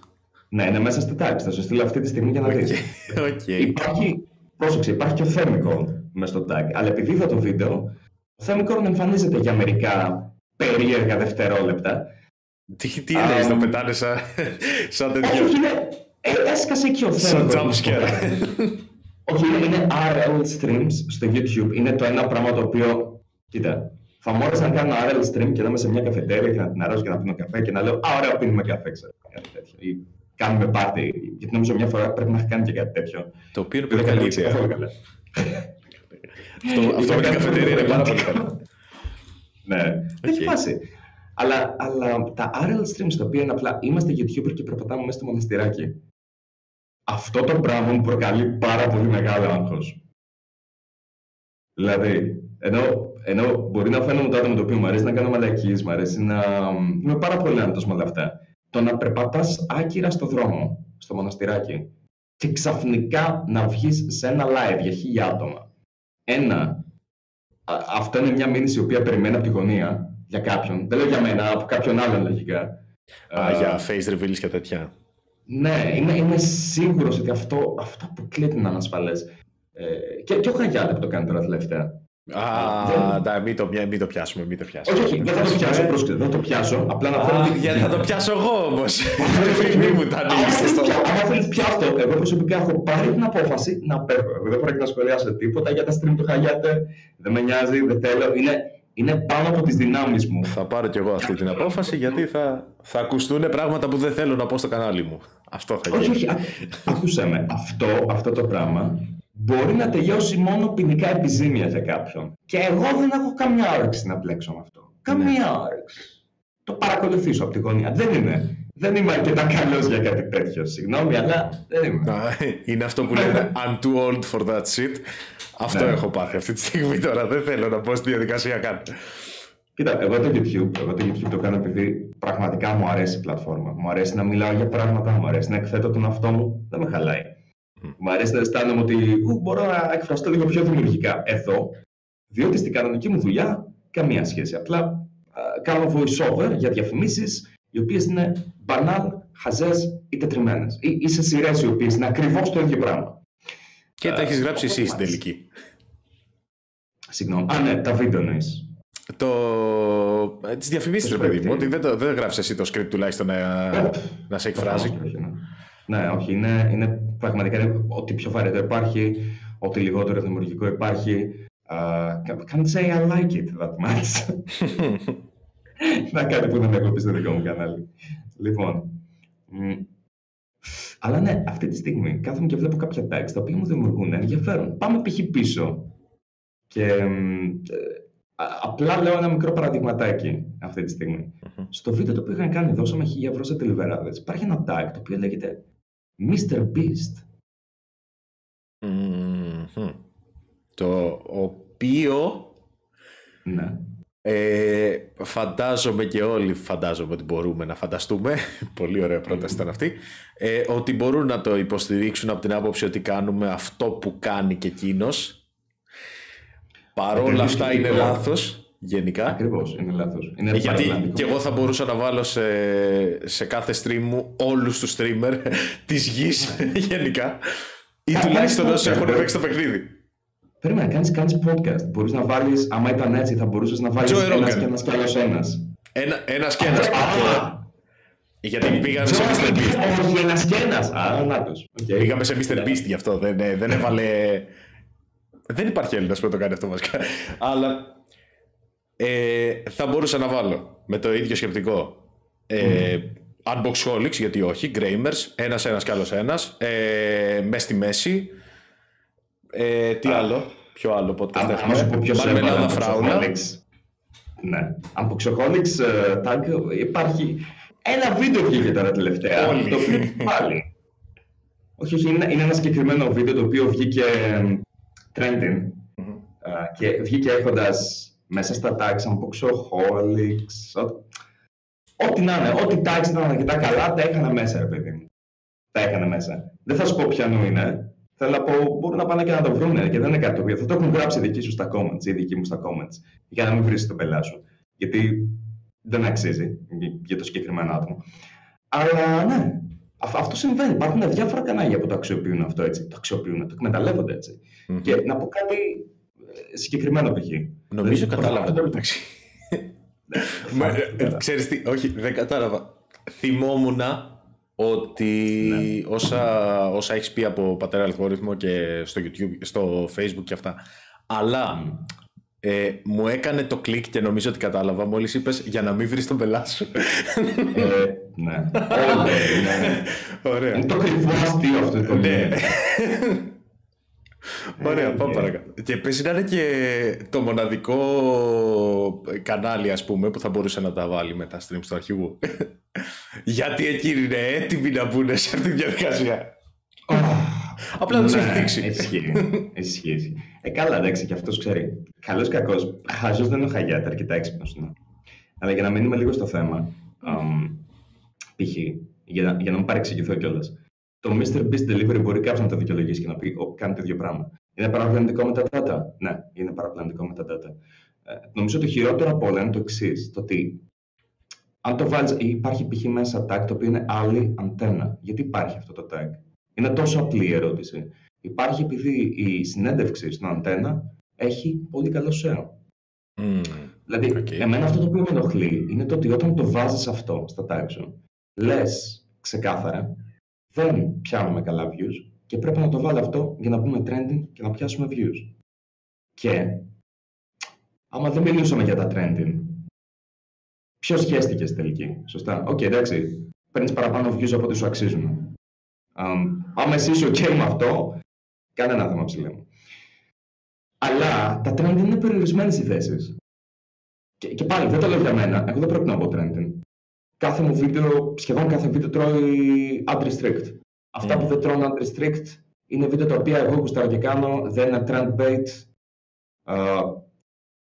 B: Ναι, είναι μέσα στα tags. Θα σου στείλω αυτή τη στιγμή για να okay. δεις.
A: Okay.
B: Υπάρχει, Πρόσεξε, υπάρχει και ο Themicron μέσα στο tag. Αλλά επειδή είδα το βίντεο, ο Themicron εμφανίζεται για μερικά περίεργα δευτερόλεπτα.
A: Τι, τι εννοείς, um, το πετάνε σαν, σαν τέτοιο;
B: Όχι, είναι, ε, έσκασε και ο Themicron.
A: Σαν jumpscare.
B: Όχι, είναι RL streams στο YouTube. Είναι το ένα πράγμα το οποίο, κοίτα, θα μου άρεσε να κάνω RL stream και να είμαι σε μια καφετέρια και να την αράζω και να πίνω καφέ και να λέω Α, ωραία, πίνουμε καφέ, ξέρω. Κάτι τέτοιο κάνουμε πάρτι. Γιατί νομίζω μια φορά πρέπει να έχει κάνει και κάτι τέτοιο.
A: Το οποίο είναι πολύ καλή ιδέα. Αυτό με την καφετέρια είναι πάρα πολύ καλό.
B: Ναι, έχει φάση. Αλλά, αλλά τα RL streams τα οποία είναι απλά είμαστε YouTuber και περπατάμε μέσα στο μοναστηράκι. Αυτό το πράγμα μου προκαλεί πάρα πολύ μεγάλο άγχος. Δηλαδή, ενώ, ενώ μπορεί να φαίνομαι το άτομο το οποίο μου αρέσει να κάνω μαλακίες, μου αρέσει να είμαι πάρα πολύ άνετος με όλα αυτά το να περπατάς άκυρα στο δρόμο, στο μοναστηράκι και ξαφνικά να βγεις σε ένα live για χίλια άτομα. Ένα, αυτό είναι μια μήνυση η οποία περιμένει από τη γωνία για κάποιον. Δεν λέω για μένα, από κάποιον άλλον λογικά.
A: Α, για face reveals και τέτοια.
B: Ναι, είμαι, είμαι σίγουρος ότι αυτό, αυτό αποκλείεται να είναι ασφαλές. Ε, και, και ο Χαγιάτε που το κάνει τώρα τελευταία.
A: Α, ναι, μην, το, μην το πιάσουμε, μην το πιάσουμε.
B: Όχι, όχι, δεν θα το πιάσω, πρόσκληση, δεν θα το πιάσω. Απλά να φέρω.
A: Γιατί θα το πιάσω εγώ όμως. Μην μου τα
B: ανοίξει. Αν θέλεις, πιάστο. Εγώ προσωπικά έχω πάρει την απόφαση να απέχω. Εγώ δεν πρέπει να σχολιάσω τίποτα για τα stream του Χαγιάτε. Δεν με νοιάζει, δεν θέλω. Είναι, είναι πάνω από τις δυνάμεις μου.
A: Θα πάρω κι εγώ αυτή την απόφαση γιατί θα, θα ακουστούν πράγματα που δεν θέλω να πω στο κανάλι μου. Αυτό θα
B: γίνει. Όχι, όχι. Άκουσε με. Αυτό, αυτό το πράγμα μπορεί να τελειώσει μόνο ποινικά επιζήμια για κάποιον. Και εγώ δεν έχω καμιά όρεξη να μπλέξω με αυτό. Καμία ναι. όρεξη. Το παρακολουθήσω από τη γωνία. Δεν είναι. Δεν είμαι αρκετά καλός για κάτι τέτοιο. Συγγνώμη, αλλά δεν είμαι.
A: Είναι αυτό που λένε I'm too old for that shit. Αυτό ναι. έχω πάθει αυτή τη στιγμή τώρα. Δεν θέλω να πω στη διαδικασία καν.
B: Κοίτα, εγώ το YouTube, εγώ το YouTube το κάνω επειδή πραγματικά μου αρέσει η πλατφόρμα. Μου αρέσει να μιλάω για πράγματα, μου αρέσει να εκθέτω τον εαυτό μου. Δεν με χαλάει. Mm. Μου αρέσει να αισθάνομαι ότι ου, μπορώ να εκφραστώ λίγο πιο δημιουργικά. Εδώ, διότι στην κανονική μου δουλειά, καμία σχέση. Απλά α, κάνω voice-over για διαφημίσεις οι οποίες είναι μπανάλ, χαζές ή τετριμένες. Ή, ή σε σειρές οι οποίες είναι ακριβώς το ίδιο πράγμα.
A: Και τα έχεις γράψει εσύ στην τελική.
B: Συγγνώμη. Α, ναι, τα βίντεο εννοείς.
A: Το... Ε, τις διαφημίσεις, ρε παιδί μου, ότι δεν, το, δεν γράψεις εσύ το script τουλάχιστον να, να σε εκφράζει.
B: Ναι. ναι, όχι, είναι, είναι πραγματικά ό,τι πιο βαρετό υπάρχει, ό,τι λιγότερο δημιουργικό υπάρχει. Uh, can't say I like it that much. να κάτι που δεν έχω πει στο δικό μου κανάλι. Λοιπόν, αλλά ναι, αυτή τη στιγμή κάθομαι και βλέπω κάποια tags τα οποία μου δημιουργούν ενδιαφέρον. Πάμε π.χ. πίσω. Και ε, απλά λέω ένα μικρό παραδειγματάκι αυτή τη στιγμη Στο βίντεο το οποίο είχαν κάνει, δώσαμε χίλια ευρώ σε τελειβεράδες. Υπάρχει ένα tag το οποίο λέγεται Mr. Beast.
A: Το οποίο
B: ναι.
A: Ε, φαντάζομαι και όλοι φαντάζομαι ότι μπορούμε να φανταστούμε πολύ ωραία πρόταση ήταν αυτή ε, ότι μπορούν να το υποστηρίξουν από την άποψη ότι κάνουμε αυτό που κάνει και εκείνος. παρόλα αυτά είναι λάθος γενικά
B: ακριβώς είναι λάθος είναι
A: ε, γιατί και εγώ θα μπορούσα να βάλω σε, σε κάθε stream μου όλους τους streamer της γης γενικά ή τουλάχιστον όσοι έχουν παίξει το παιχνίδι
B: Περίμενα, κάνεις, κάνεις podcast. Μπορείς να βάλεις, άμα ήταν έτσι, θα μπορούσες να βάλεις ένας και ένας και άλλος ένας.
A: Ένα, ένας και ένας. Γιατί πήγαμε σε Mr.
B: Beast. Όχι, ένας και ένας. Α, να
A: Πήγαμε σε Mr. Beast γι' αυτό. Δεν, ε, δεν έβαλε... δεν υπάρχει Έλληνας που το κάνει αυτό βασικά. Αλλά ε, θα μπορούσα να βάλω με το ίδιο σκεπτικό. Ε, mm. Unboxholics, γιατί όχι, Gramers, ένας, ένας κι άλλος ένας, ε, μες στη μέση, ε, τι άλλο, ποιο άλλο podcast
B: έχουμε. Αν πω ποιος
A: Μαρμελάδα Φράουλα.
B: Ναι. Από Xoholics uh, tag υπάρχει ένα βίντεο βγήκε τώρα τελευταία.
A: Όλοι.
B: Το οποίο πάλι. όχι, όχι, είναι, είναι ένα συγκεκριμένο βίντεο το οποίο βγήκε trending mm-hmm. uh, και βγήκε έχοντας μέσα στα tags από Xoholics, ό,τι να είναι, ό,τι tags ήταν αρκετά καλά, τα έκανα μέσα, ρε παιδί μου. Τα έκανα μέσα. Δεν θα σου πω ποιανού είναι, Θέλω να πω, μπορούν να πάνε και να το βρουν και δεν είναι κάτι το οποίο θα το έχουν γράψει δικοί σου στα comments ή δικοί μου στα comments για να μην βρεις τον πελά σου. Γιατί δεν αξίζει για το συγκεκριμένο άτομο. Αλλά ναι, αυτό συμβαίνει. Υπάρχουν διάφορα κανάλια που το αξιοποιούν αυτό έτσι. Το αξιοποιούν, το εκμεταλλεύονται έτσι. Mm-hmm. Και να πω κάτι ε, συγκεκριμένο π.χ.
A: Νομίζω κατάλαβα το μεταξύ. Ε, ξέρεις τι, όχι, δεν κατάλαβα. Θυμόμουν ότι ναι. όσα, όσα έχεις πει από πατέρα αλγόριθμο και στο YouTube, στο Facebook και αυτά, αλλά ε, μου έκανε το κλικ και νομίζω ότι κατάλαβα μόλις είπες για να μην βρεις τον πελά σου.
B: Ε, ναι. ναι.
A: Ωραία.
B: Είναι το κρυφό αστείο αυτό το
A: ναι. Ωραία, πάμε παρακάτω. Και επίσης να είναι και το μοναδικό κανάλι, ας πούμε, που θα μπορούσε να τα βάλει με τα streams του αρχηγού. Γιατί εκείνοι είναι έτοιμοι να μπουν σε αυτή τη διαδικασία. Απλά δεν του έχει δείξει.
B: Ισχύει. Ισχύει. Ε, καλά, εντάξει, και αυτός ξέρει. Καλός ή κακός. Χαζός δεν είναι ο Χαγιάτα, αρκετά έξυπνος είναι. Αλλά για να μείνουμε λίγο στο θέμα, π.χ. Για, να, για να μην παρεξηγηθώ κιόλας το Mr. Beast Delivery μπορεί κάποιος να το δικαιολογήσει και να πει: Κάνει το ίδιο πράγμα. Είναι παραπλανητικό με τα data; Ναι, είναι παραπλανητικό με τα data. Ε, νομίζω ότι το χειρότερο από όλα είναι το εξής: Το ότι αν το βάλεις, υπάρχει π.χ. μέσα tag το οποίο είναι άλλη αντένα. Γιατί υπάρχει αυτό το tag; Είναι τόσο απλή η ερώτηση. Υπάρχει επειδή η συνέντευξη στην αντένα έχει πολύ καλό SEO. Mm, δηλαδή, okay. εμένα αυτό το οποίο με ενοχλεί είναι το ότι όταν το βάζεις αυτό στα tag σου, λες ξεκάθαρα δεν πιάνουμε καλά views και πρέπει να το βάλω αυτό για να μπούμε trending και να πιάσουμε views. Και άμα δεν μιλούσαμε για τα trending, ποιος χέστηκε στη τελική, σωστά; Ok, okay, εντάξει, παίρνεις παραπάνω views από ό,τι σου αξίζουν. Um, άμα εσύ είσαι OK με αυτό, κανένα θέμα ψηλέ Αλλά τα trending είναι περιορισμένες οι θέσεις. Και, και πάλι δεν το λέω για μένα. Εγώ δεν πρέπει να πω trending κάθε μου βίντεο, σχεδόν κάθε βίντεο τρώει unrestrict. Αυτά που δεν τρώνε unrestrict είναι βίντεο τα οποία εγώ γουστάρω και κάνω, δεν είναι trend bait. Uh,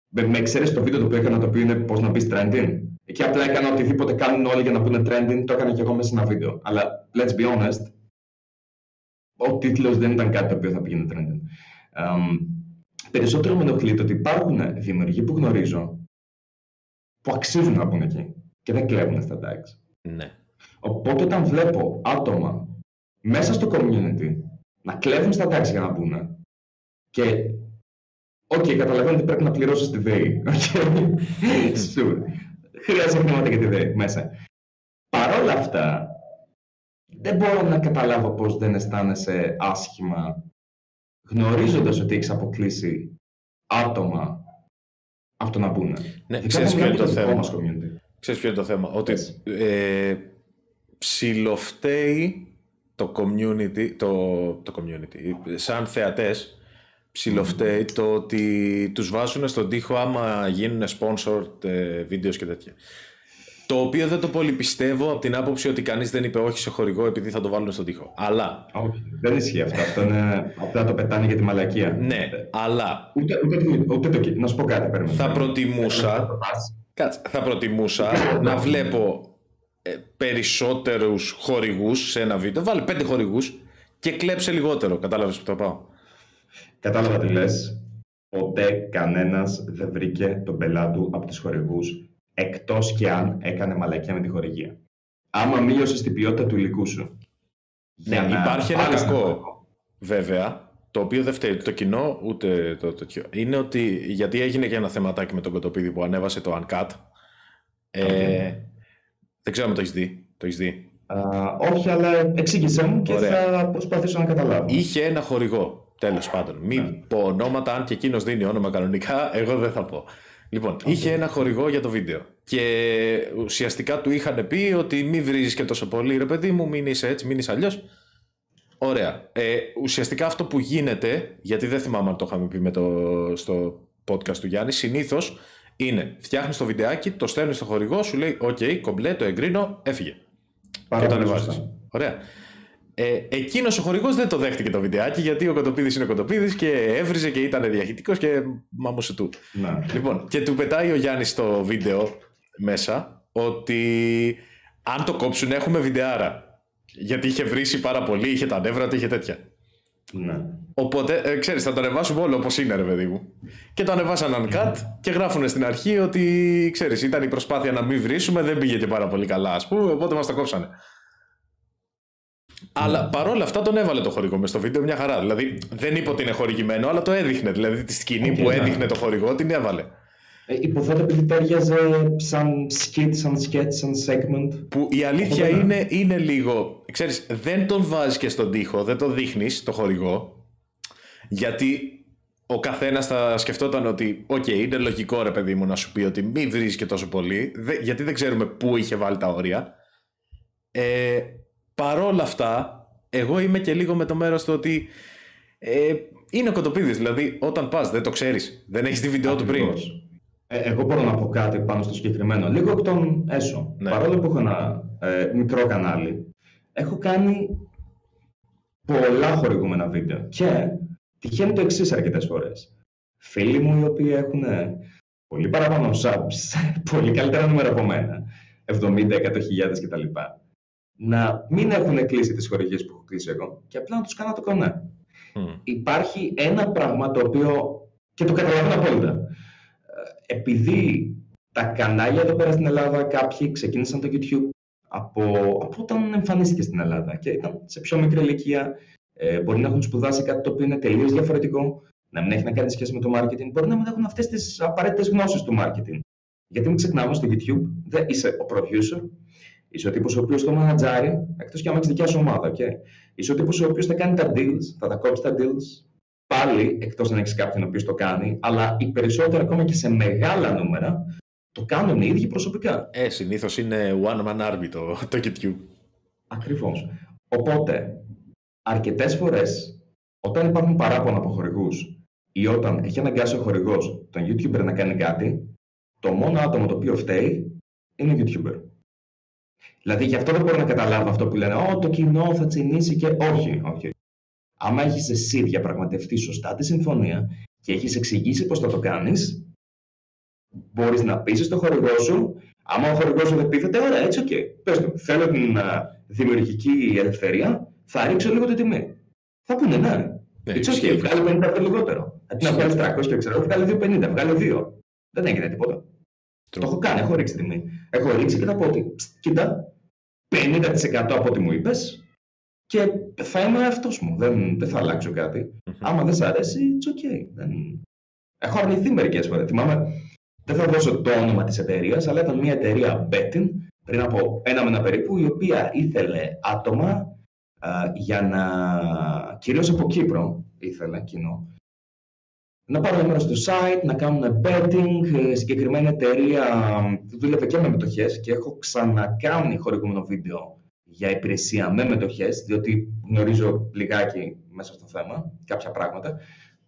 B: Με εξαίρεση το βίντεο το οποίο έκανα το οποίο είναι πώς να μπει trending. Εκεί απλά έκανα οτιδήποτε κάνουν όλοι για να πούνε trending, το έκανα και εγώ μέσα σε ένα βίντεο. Αλλά let's be honest, ο τίτλος δεν ήταν κάτι το οποίο θα πήγαινε trending. Um, περισσότερο με ενοχλεί το ότι υπάρχουν δημιουργοί που γνωρίζω που αξίζουν να μπουν εκεί και δεν κλέβουν στα tags.
A: Ναι.
B: Οπότε όταν βλέπω άτομα μέσα στο community να κλέβουν στα tags για να μπουν και Ok, okay, καταλαβαίνω ότι πρέπει να πληρώσεις τη ΔΕΗ. Okay. sure. Χρειάζεται χρήματα για τη ΔΕΗ μέσα. Παρ' όλα αυτά, δεν μπορώ να καταλάβω πώς δεν αισθάνεσαι άσχημα γνωρίζοντας ότι έχεις αποκλείσει άτομα από το να μπουν.
A: Ναι, ξέρεις ποιο είναι το θέμα. Ξέρεις ποιο είναι το θέμα; Ότι ε, ψιλοφταίει το community, το, το community, σαν θεατές, ψιλοφταίει το ότι τους βάζουν στον τοίχο άμα γίνουν sponsored ε, βίντεο και τέτοια. Το οποίο δεν το πολύ πιστεύω από την άποψη ότι κανείς δεν είπε όχι σε χορηγό επειδή θα το βάλουν στον τοίχο. Αλλά.
B: Όχι, δεν ισχύει αυτό. Αυτό είναι. Απλά το πετάνε για τη μαλακία.
A: Ναι, αλλά.
B: Ούτε, ούτε, ούτε, το. Να σου πω κάτι, παίρνω.
A: Θα προτιμούσα. Κάτσε, θα προτιμούσα να βλέπω ε, περισσότερους χορηγούς σε ένα βίντεο. Βάλε πέντε χορηγούς και κλέψε λιγότερο. Κατάλαβες που το πάω.
B: Κατάλαβα τι λες. Ποτέ κανένας δεν βρήκε τον πελάτη του από τους χορηγούς εκτός και αν έκανε μαλακία με τη χορηγία. Άμα μείωσε την ποιότητα του υλικού σου.
A: Ναι, υπάρχει ένα κακό, βέβαια, το οποίο δεν φταίει το κοινό ούτε το τέτοιο. Είναι ότι, γιατί έγινε και ένα θεματάκι με τον Κοτοπίδη που ανέβασε το Uncut. Ε, δεν ξέρω αν το έχεις δει. Το έχεις δει.
B: όχι, αλλά εξήγησέ μου και θα προσπαθήσω να καταλάβω.
A: Είχε ένα χορηγό, τέλος πάντων. Μην ναι. πω ονόματα, αν και εκείνος δίνει όνομα κανονικά, εγώ δεν θα πω. Λοιπόν, είχε ένα χορηγό για το βίντεο. Και ουσιαστικά του είχαν πει ότι μην βρίζεις και τόσο πολύ, ρε παιδί μου, μην είσαι έτσι, μην είσαι αλλιώς. Ωραία. Ε, ουσιαστικά αυτό που γίνεται, γιατί δεν θυμάμαι αν το είχαμε πει με το, στο podcast του Γιάννη, συνήθως είναι φτιάχνεις το βιντεάκι, το στέλνεις στο χορηγό, σου λέει: Ok, okay, κομπλέ, το εγκρίνω, έφυγε.
B: Πάρα και το ανεβάζεις.
A: Ωραία. Ε, Εκείνος ο χορηγός δεν το δέχτηκε το βιντεάκι γιατί ο Κοντοπίδη είναι Κοντοπίδη και έβριζε και ήταν διαχυτικός και μάμωσε του.
B: Να.
A: Λοιπόν, και του πετάει ο Γιάννης στο βίντεο μέσα ότι αν το κόψουν έχουμε βιντεάρα. Γιατί είχε βρήσει πάρα πολύ, είχε τα νεύρα του, είχε τέτοια.
B: Ναι.
A: Οπότε, ε, ξέρεις, θα το ανεβάσουμε όλο όπως είναι, ρε παιδί μου. Και το ανεβάσαν uncut και γράφουν στην αρχή ότι, ξέρεις, ήταν η προσπάθεια να μην βρίσουμε, δεν πήγε και πάρα πολύ καλά, ας πούμε, οπότε μας τα κόψανε. Αλλά παρόλα αυτά τον έβαλε το χορηγό μες στο βίντεο μια χαρά. Δηλαδή δεν είπε ότι είναι χορηγημένο, αλλά το έδειχνε. Δηλαδή τη σκηνή που έδειχνε το χορηγό την έβαλε.
B: Ε, υποθέτω επειδή ταίριαζε σαν skit, σαν sketch, σαν segment.
A: Που η αλήθεια είναι, είναι λίγο. Ξέρεις, δεν τον βάζεις και στον τοίχο, δεν το δείχνεις το χορηγό. Γιατί ο καθένας θα σκεφτόταν ότι, οκ, είναι λογικό ρε παιδί μου να σου πει ότι μην βρίζεις και τόσο πολύ, γιατί δεν ξέρουμε πού είχε βάλει τα όρια. Ε, παρόλα αυτά, εγώ είμαι και λίγο με το μέρος του ότι ε, είναι κοτοπίδης. Δηλαδή, όταν πας, δεν το ξέρεις, δεν έχεις δει βίντεο του πριν.
B: Ε, εγώ μπορώ να πω κάτι πάνω στο συγκεκριμένο. Λίγο εκ των έσω. Ναι. Παρόλο που έχω ένα ε, μικρό κανάλι, έχω κάνει πολλά χορηγούμενα βίντεο. Και τυχαίνει το εξής αρκετές φορές. Φίλοι μου οι οποίοι έχουν πολύ παραπάνω subs, πολύ καλύτερα νούμερα από μένα, 70, 100 χιλιάδες κτλ να μην έχουν κλείσει τις χορηγίες που έχω κλείσει εγώ και απλά να τους κάνω το κονέ. Υπάρχει ένα πράγμα το οποίο, και το καταλαβαίνω απόλυτα, επειδή τα κανάλια εδώ πέρα στην Ελλάδα κάποιοι ξεκίνησαν το YouTube από, από όταν εμφανίστηκε στην Ελλάδα και ήταν σε πιο μικρή ηλικία, ε, μπορεί να έχουν σπουδάσει κάτι το οποίο είναι τελείως διαφορετικό, να μην έχει να κάνει σχέση με το marketing, μπορεί να μην έχουν αυτές τις απαραίτητες γνώσεις του marketing. Γιατί μην ξεχνάμε στο YouTube, δεν είσαι ο producer, Είσαι ο τύπος ο οποίος το μανατζάρει, εκτός και αν έχεις δικιά σου ομάδα. Okay. Είσαι ο τύπος ο οποίος θα κάνει τα deals, θα τα κόψει τα deals πάλι, εκτός αν έχεις κάποιον ο οποίος το κάνει, αλλά οι περισσότεροι ακόμα και σε μεγάλα νούμερα το κάνουν οι ίδιοι προσωπικά.
A: Ε, συνήθως είναι one man army το, το YouTube.
B: Ακριβώς. Οπότε, αρκετές φορές, όταν υπάρχουν παράπονα από χορηγούς ή όταν έχει αναγκάσει ο χορηγός τον YouTuber να κάνει κάτι, το μόνο άτομο το οποίο φταίει είναι ο YouTuber. Δηλαδή γι' αυτό δεν μπορώ να καταλάβω αυτό που λένε Ω, το κοινό θα τσινήσει και. Όχι, όχι. Άμα έχεις εσύ διαπραγματευτεί σωστά τη συμφωνία και έχεις εξηγήσει πώς θα το κάνεις, Μπορείς να πείσεις το χορηγό σου. Άμα ο χορηγός σου δεν πείθεται, ωραία, έτσι, ok. Okay. Πες του, θέλω την uh, δημιουργική ελευθερία, θα ρίξω λίγο την τιμή. Θα πούνε ναι. ναι έτσι, ok, okay. βγάλει 50 αυτό λιγότερο. Αντί να βγάλεις 300 και ξέρω, βγάλει 250, βγάλει 2. Δεν έγινε τίποτα. Το έχω κάνει, έχω ρίξει τιμή. Έχω ρίξει και θα πω ότι, κοίτα, 50% από ό,τι μου είπες και θα είμαι αυτό μου. Δεν, δεν θα αλλάξω κάτι. Mm-hmm. Άμα δεν σ' αρέσει, it's okay. Δεν... Έχω αρνηθεί μερικές φορές. Θυμάμαι, δεν θα δώσω το όνομα της εταιρείας, αλλά ήταν μια εταιρεία betting πριν από ένα μήνα περίπου, η οποία ήθελε άτομα α, για να. κυρίως από Κύπρο ήθελε κοινό. Να πάρουν μέρος στο site, να κάνουν betting. Ε, συγκεκριμένη εταιρεία δούλευε και με μετοχές και έχω ξανακάνει χορηγούμενο βίντεο για υπηρεσία με μετοχές, διότι γνωρίζω λιγάκι μέσα στο θέμα κάποια πράγματα.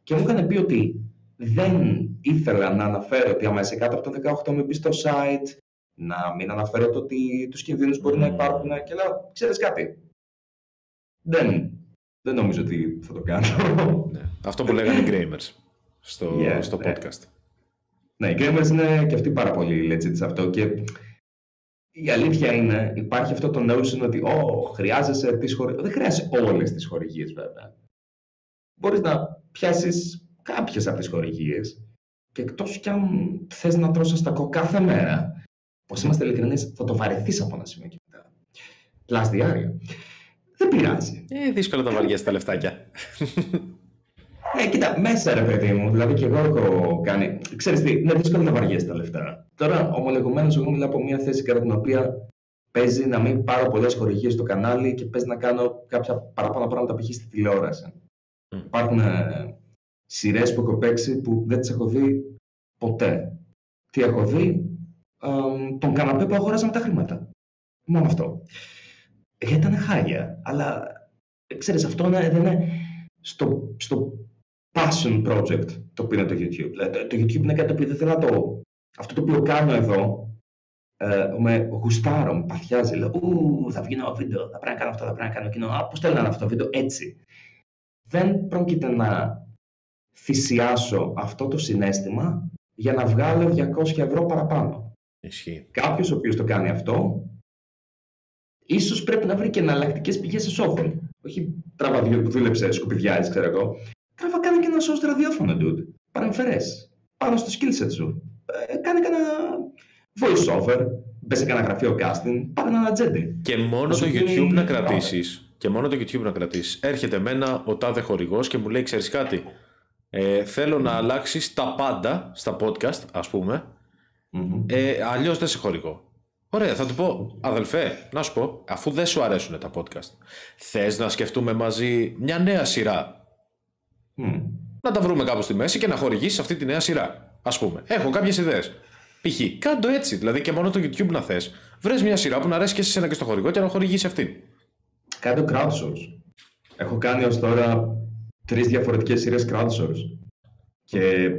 B: Και μου έκανε πει ότι δεν ήθελα να αναφέρω ότι άμα είσαι κάτω από το 18 μην μπεις στο site, να μην αναφέρω το ότι τους κινδύνους μπορεί να mm. υπάρχουν και λέω, ξέρεις κάτι, δεν, δεν νομίζω ότι θα το κάνω.
A: Ναι. Αυτό που λέγανε οι Gramers στο, yeah, στο ναι. podcast.
B: Ναι, οι Gramers είναι και αυτοί πάρα πολύ legit σε αυτό και η αλήθεια είναι, υπάρχει αυτό το notion ότι oh, χρειάζεσαι τις χορηγίες. Δεν χρειάζεσαι όλες τις χορηγίες βέβαια. Μπορείς να πιάσεις κάποιες από τις χορηγίες και εκτός κι αν θες να τρως αστακό κάθε μέρα, πως είμαστε ειλικρινείς, θα το βαρεθείς από ένα σημείο και μετά. Πλάς διάρκεια. Δεν πειράζει.
A: Ε, δύσκολα τα βαριέσαι τα λεφτάκια.
B: Ε, κοίτα, μέσα ρε παιδί μου, δηλαδή και εγώ έχω κάνει. Ξέρεις τι, είναι δύσκολο να βαριέσαι τα λεφτά. Τώρα, ομολογουμένως, εγώ μιλάω από μια θέση κατά την οποία παίζει να μην πάρω πολλές χορηγίες στο κανάλι και παίζει να κάνω κάποια παραπάνω πράγματα π.χ. στη τηλεόραση. Mm. Υπάρχουν ε, σειρές που έχω παίξει που δεν τις έχω δει ποτέ. Τι έχω δει, ε, τον καναπέ που αγόρασα με τα χρήματα. Μόνο αυτό. Γιατί ήταν χάλια. Αλλά ξέρεις, αυτό δεν είναι στο, στο passion project το οποίο είναι το YouTube. Δηλαδή, το YouTube είναι κάτι το οποίο δεν θέλω να το. Αυτό το οποίο κάνω εδώ ε, με γουστάρω, με παθιάζει. Λέω, Ου, θα βγει ένα βίντεο, θα πρέπει να κάνω αυτό, θα πρέπει να κάνω εκείνο. Α, πώς θέλω να είναι αυτό το βίντεο, έτσι. Δεν πρόκειται να θυσιάσω αυτό το συνέστημα για να βγάλω 200 ευρώ παραπάνω.
A: Ισχύει.
B: Κάποιος ο οποίος το κάνει αυτό, ίσως πρέπει να βρει και εναλλακτικές πηγές εσόδων. Όχι τραβά που δούλεψε σκουπιδιάζεις, ξέρω εγώ. Τραβά κάνει και ένα σώστο ραδιόφωνο, dude. Παρεμφερές. Πάνω στο skill set σου. Ε, κάνε κανένα voice over. Μπες σε κανένα γραφείο casting. Πάρε ένα ατζέντη.
A: Και μόνο το YouTube να κρατήσεις. Και μόνο το YouTube να κρατήσεις. Έρχεται εμένα ο τάδε χορηγός και μου λέει: Ξέρεις κάτι; Ε, θέλω να αλλάξεις τα πάντα στα podcast, ας πούμε. Mm-hmm. Ε, Αλλιώς δεν σε χορηγώ. Ωραία, θα του πω, αδελφέ, να σου πω, αφού δεν σου αρέσουν τα podcast, θες να σκεφτούμε μαζί μια νέα σειρά. Mm. Να τα βρούμε κάπου στη μέση και να χορηγήσεις αυτή τη νέα σειρά. Α πούμε, έχω κάποιες ιδέες. Π.χ. κάντο έτσι, δηλαδή και μόνο το YouTube να θες. Βρες μια σειρά που να αρέσει και σε ένα και στο χορηγό και να χορηγήσεις αυτή.
B: Κάντο crowdsource. Έχω κάνει ως τώρα τρεις διαφορετικές σειρές crowdsource. Και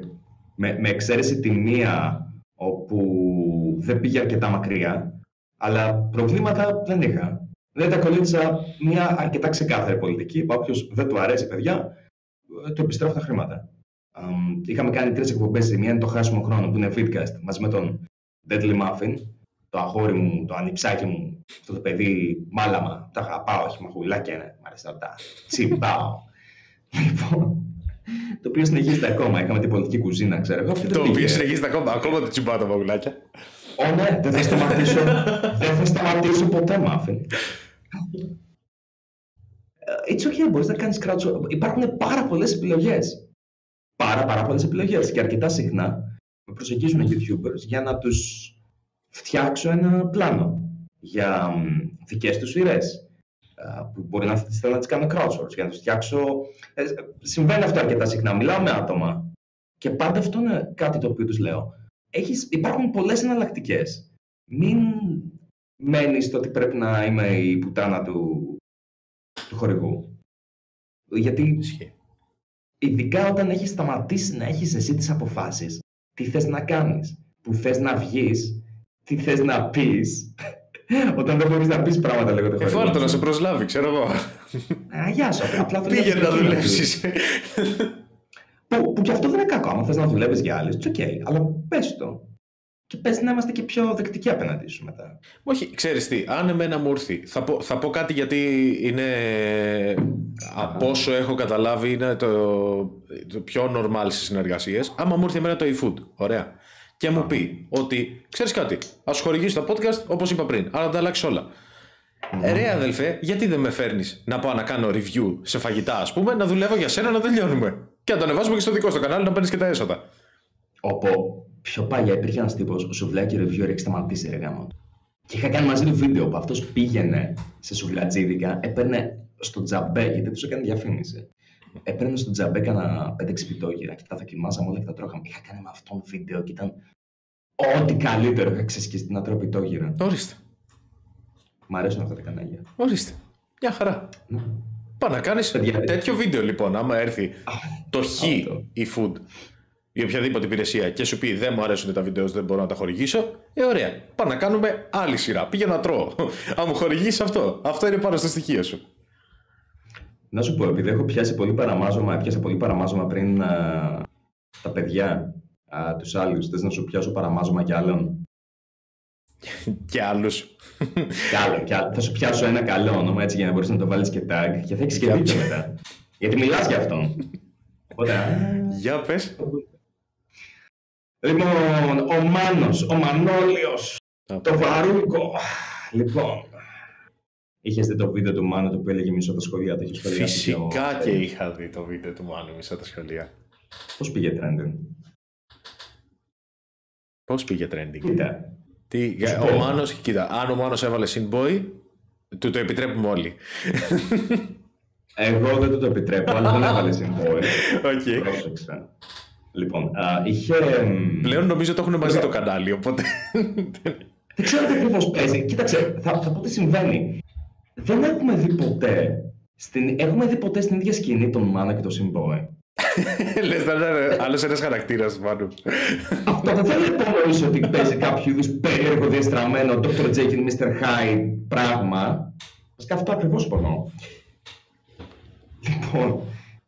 B: με, με εξαίρεση τη μία όπου δεν πήγε αρκετά μακριά, αλλά προβλήματα δεν είχα. Δεν τα ακολούθησα μια αρκετά ξεκάθαρη πολιτική. Όποιος δεν του αρέσει, παιδιά, ε, του επιστρέφω τα χρήματα. Um, είχαμε κάνει τρεις εκπομπές. Η μία είναι το χάσιμο χρόνο που είναι Vidcast μαζί με τον Deadly Muffin, το αγόρι μου, το ανιψάκι μου, αυτό το παιδί μάλαμα. Τα αγαπάω, όχι μαχουλάκια είναι. Μ' αρέσει να τα τσιμπάω. λοιπόν, το οποίο συνεχίζεται ακόμα. Είχαμε την πολιτική κουζίνα, ξέρω εγώ.
A: Το οποίο συνεχίζεται ακόμα. Ακόμα το τσιμπάω τα μαχουλάκια.
B: Ω, ναι, δεν θα σταματήσω. δεν θα σταματήσω ποτέ, Μάφιν. It's okay, μπορείς να κάνεις crowdsourcing. Υπάρχουν πάρα πολλές επιλογές. Πάρα, πάρα πολλές επιλογές. Και αρκετά συχνά με προσεγγίζουν YouTubers για να τους φτιάξω ένα πλάνο για δικές τους σειρές που μπορεί να θέλω να τις κάνω crowdsource, για να τους φτιάξω... Ε, συμβαίνει αυτό αρκετά συχνά. Μιλάω με άτομα και πάντα αυτό είναι κάτι το οποίο τους λέω. Έχεις, υπάρχουν πολλές εναλλακτικές. Μην μένεις στο ότι πρέπει να είμαι η πουτάνα του, του χορηγού. Γιατί ειδικά όταν έχεις σταματήσει να έχεις εσύ τις αποφάσεις, τι θες να κάνεις, που θες να βγεις, τι θες να πεις, όταν δεν μπορείς να πεις πράγματα λέγονται χωρίς.
A: Εφόρτω να σε προσλάβει, ξέρω εγώ.
B: Α, γεια σου, απλά
A: Πήγαινε να δουλέψεις.
B: που, που και αυτό δεν είναι κακό. Αν θες να δουλεύεις για άλλους, ok, okay, αλλά πες το. Και πες να είμαστε και πιο δεκτικοί απέναντί σου μετά.
A: Όχι, ξέρεις τι, αν εμένα μου έρθει, θα πω, θα πω κάτι γιατί είναι, από όσο έχω καταλάβει, είναι το, το πιο normal στις συνεργασίες. Άμα μου έρθει εμένα το eFood, ωραία, και μου πει ότι, ξέρεις κάτι, ας χορηγήσεις το podcast όπως είπα πριν, αλλά τα αλλάξεις όλα. Mm. Ρε αδελφέ, γιατί δεν με φέρνεις να πάω να κάνω review σε φαγητά, ας πούμε, να δουλεύω για σένα να τελειώνουμε. Και να το ανεβάζουμε και στο δικό στο κανάλι να παίρνεις και τα έσοδα.
B: Όπω πιο παλιά υπήρχε ένας τύπος, ο Σουβλάκι Reviewer, έχει σταματήσει ρε γάμο. Και είχα κάνει μαζί του βίντεο που αυτός πήγαινε σε σουβλατζίδικα, έπαιρνε στο τζαμπέ, γιατί τους έκανε διαφήμιση. Έπαιρνε στο τζαμπέ κάνα πέντε ξυπητόγυρα και τα δοκιμάζαμε όλα και τα τρώγαμε. Είχα κάνει με αυτόν βίντεο και ήταν ό,τι καλύτερο είχα ξεσκιστεί να τρώω πιτόγυρα.
A: Ορίστε.
B: Μ' αρέσουν αυτά τα κανάλια.
A: Ορίστε. Μια χαρά. Ναι. Πά να κάνεις τέτοιο βίντεο λοιπόν, άμα έρθει το χ η food ή οποιαδήποτε υπηρεσία και σου πει δεν μου αρέσουν τα βίντεο, δεν μπορώ να τα χορηγήσω, ε, ωραία. Πάμε να κάνουμε άλλη σειρά. Πήγε να τρώω. Αν μου χορηγήσει αυτό. Αυτό είναι πάνω στο στοιχείο σου.
B: Να σου πω, επειδή έχω πιάσει πολύ παραμάζωμα, πιάσα πολύ παραμάζωμα πριν α, τα παιδιά, τους άλλους. Θες να σου πιάσω παραμάζωμα κι άλλων;
A: και άλλους.
B: κι άλλο, κι άλλο. Θα σου πιάσω ένα καλό όνομα έτσι για να μπορείς να το βάλεις και tag και θα έχεις και δίκιο μετά. Γιατί μιλάς για αυτόν. Οπότε.
A: Για πες.
B: Λοιπόν, ο Μάνος, ο Μανώλιος, το Βαρούκο. Λοιπόν, Είχες δει το βίντεο του Μάνου το που έλεγε μισό τα σχολεία, το είχες
A: Φυσικά και είχα δει το βίντεο του Μάνου μισό τα σχολεία.
B: Πώς πήγε trending;
A: Πώς πήγε trending;
B: Κοίτα.
A: Τι, ο Μάνος, κοίτα, αν ο Μάνος έβαλε Boy, του το επιτρέπουμε όλοι.
B: Εγώ δεν του το επιτρέπω, αλλά δεν έβαλε Boy.
A: Okay.
B: Πρόσεξα. Λοιπόν, α, είχε...
A: Πλέον νομίζω το έχουν μαζί το κανάλι, οπότε...
B: Δεν ξέρω τι ακριβώς παίζει. Κοίταξε, θα, θα πω τι συμβαίνει. Δεν έχουμε δει ποτέ. Στην, έχουμε δει ποτέ στην ίδια σκηνή τον Μάνα και τον Σιμπόε.
A: Λες να είναι άλλος ένας χαρακτήρας πάνω.
B: Αυτό δεν θέλει να ότι παίζει κάποιο είδους περίεργο διαστραμμένο Dr. Jekyll, Mr. Hyde πράγμα. Βασικά αυτό ακριβώς πονώ. Λοιπόν,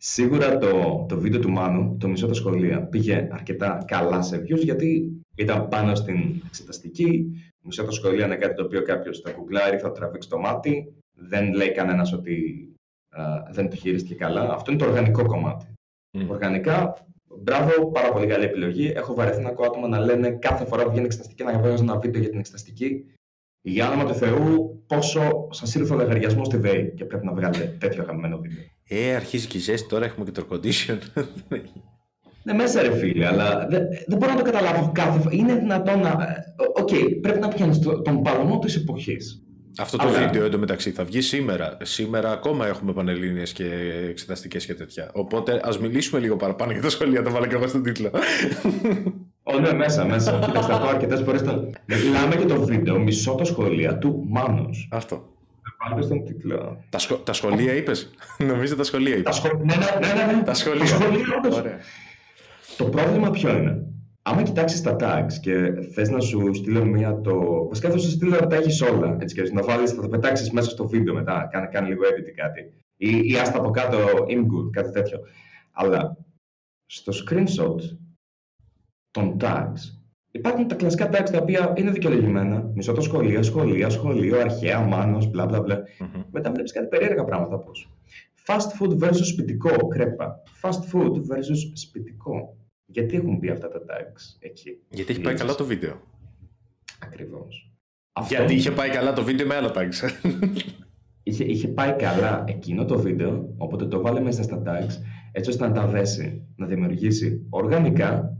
B: Σίγουρα το, το βίντεο του Μάνου, το μισό τα σχολεία, πήγε αρκετά καλά σε views γιατί ήταν πάνω στην εξεταστική. Μισό τα σχολεία είναι κάτι το οποίο κάποιος θα κουκλάρει, θα τραβήξει το μάτι. Δεν λέει κανένας ότι α, δεν το χειρίστηκε καλά. Αυτό είναι το οργανικό κομμάτι. Mm. Οργανικά, μπράβο, πάρα πολύ καλή επιλογή. Έχω βαρεθεί να ακούω άτομα να λένε κάθε φορά που βγαίνει εξεταστική να βγάζουν ένα βίντεο για την εξεταστική. Για όνομα του Θεού, πόσο σας ήρθε ο λογαριασμός στη ΔΕΗ και πρέπει να βγάλετε τέτοιο αγαπημένο βίντεο.
A: Ε, αρχίζει και η ζέστη, τώρα έχουμε και το condition.
B: Ναι, μέσα ρε φίλε, αλλά δεν, δεν μπορώ να το καταλάβω κάθε φορά. Είναι δυνατόν να. Ε, ok, okay, πρέπει να πιάνεις τον παλμό της εποχής.
A: Αυτό το αλλά... βίντεο εντωμεταξύ θα βγει σήμερα. Σήμερα ακόμα έχουμε πανελλήνιες και εξεταστικές και τέτοια. Οπότε ας μιλήσουμε λίγο παραπάνω για τα σχολεία. Το βάλα και εγώ στον τίτλο.
B: Ω, ναι, μέσα, μέσα. Κοιτάξτε, θα πω αρκετές φορές. Μιλάμε για το βίντεο μισό τα σχολεία του Μάνος.
A: Αυτό.
B: Πάμε στον τίτλο.
A: Τα, σχο... τα σχολεία είπες; Νομίζω τα σχολεία είπες.
B: Τα σχολεία. Ναι, ναι, ναι, ναι.
A: Τα σχολεία. Τα σχολεία Ωραία.
B: Το πρόβλημα ποιο είναι; Άμα κοιτάξεις τα tags και θες να σου στείλω μία το. Βασικά θα σου στείλω να τα έχει όλα. Έτσι και να βάλει, θα το πετάξεις μέσα στο βίντεο μετά. Κάνε, κάνε λίγο edit κάτι. Ή, ή άστα από κάτω in good, κάτι τέτοιο. Αλλά στο screenshot των tags Υπάρχουν τα κλασικά tags τα οποία είναι δικαιολογημένα. Μισό το σχολείο, σχολείο, σχολείο, αρχαία, μάνος, μπλα μπλα μπλα. Mm-hmm. Μετά βλέπει κάτι περίεργα πράγματα πώ. Fast food versus σπιτικό, κρέπα. Fast food versus σπιτικό. Γιατί έχουν μπει αυτά τα tags εκεί;
A: Γιατί έχει πάει καλά το βίντεο.
B: Ακριβώς.
A: Γιατί είχε πάει καλά το βίντεο με άλλα tags.
B: είχε, είχε πάει καλά εκείνο το βίντεο, οπότε το βάλε μέσα στα tags, έτσι ώστε να τα δέσει, να δημιουργήσει οργανικά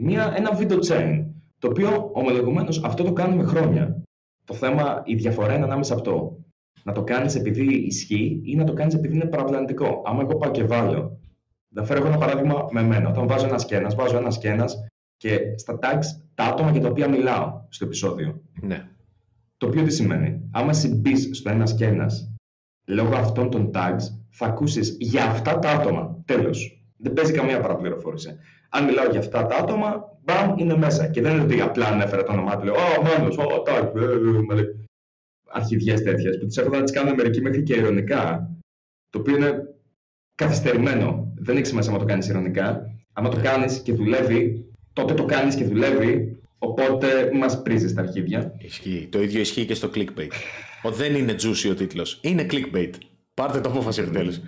B: μια, ένα video chain, το οποίο ομολογουμένως αυτό το κάνουμε χρόνια. Το θέμα, η διαφορά είναι ανάμεσα αυτό. Να το κάνεις επειδή ισχύει ή να το κάνεις επειδή είναι παραπλανητικό. Άμα εγώ πάω και βάλω. Θα φέρω ένα παράδειγμα με μένα. Όταν βάζω ένα σκένας, βάζω ένα σκένας και στα tags τα άτομα για τα οποία μιλάω στο επεισόδιο.
A: Ναι.
B: Το οποίο τι σημαίνει; Άμα συμπεί στο ένα σκένας λόγω αυτών των tags, θα ακούσεις για αυτά τα άτομα. Τέλος. Δεν παίζει καμία παραπληροφόρηση. Αν μιλάω για αυτά τα άτομα, μπαμ, είναι μέσα. Και δεν είναι ότι απλά ανέφερα το όνομά του, λέω Ω, μόνος, ω, τάκ, αρχιδιές τέτοιες, που τις έχω να τις κάνω μερικοί μέχρι και ειρωνικά. Το οποίο είναι καθυστερημένο. Δεν έχει μέσα να το κάνεις ειρωνικά. άμα το κάνεις και δουλεύει, τότε το κάνεις και δουλεύει. Οπότε μας πρίζεις στα αρχίδια.
A: Ισχύει. Το ίδιο ισχύει και στο clickbait. Ο, δεν είναι juicy ο τίτλος. Είναι clickbait. Πάρτε το απόφαση επιτέλους.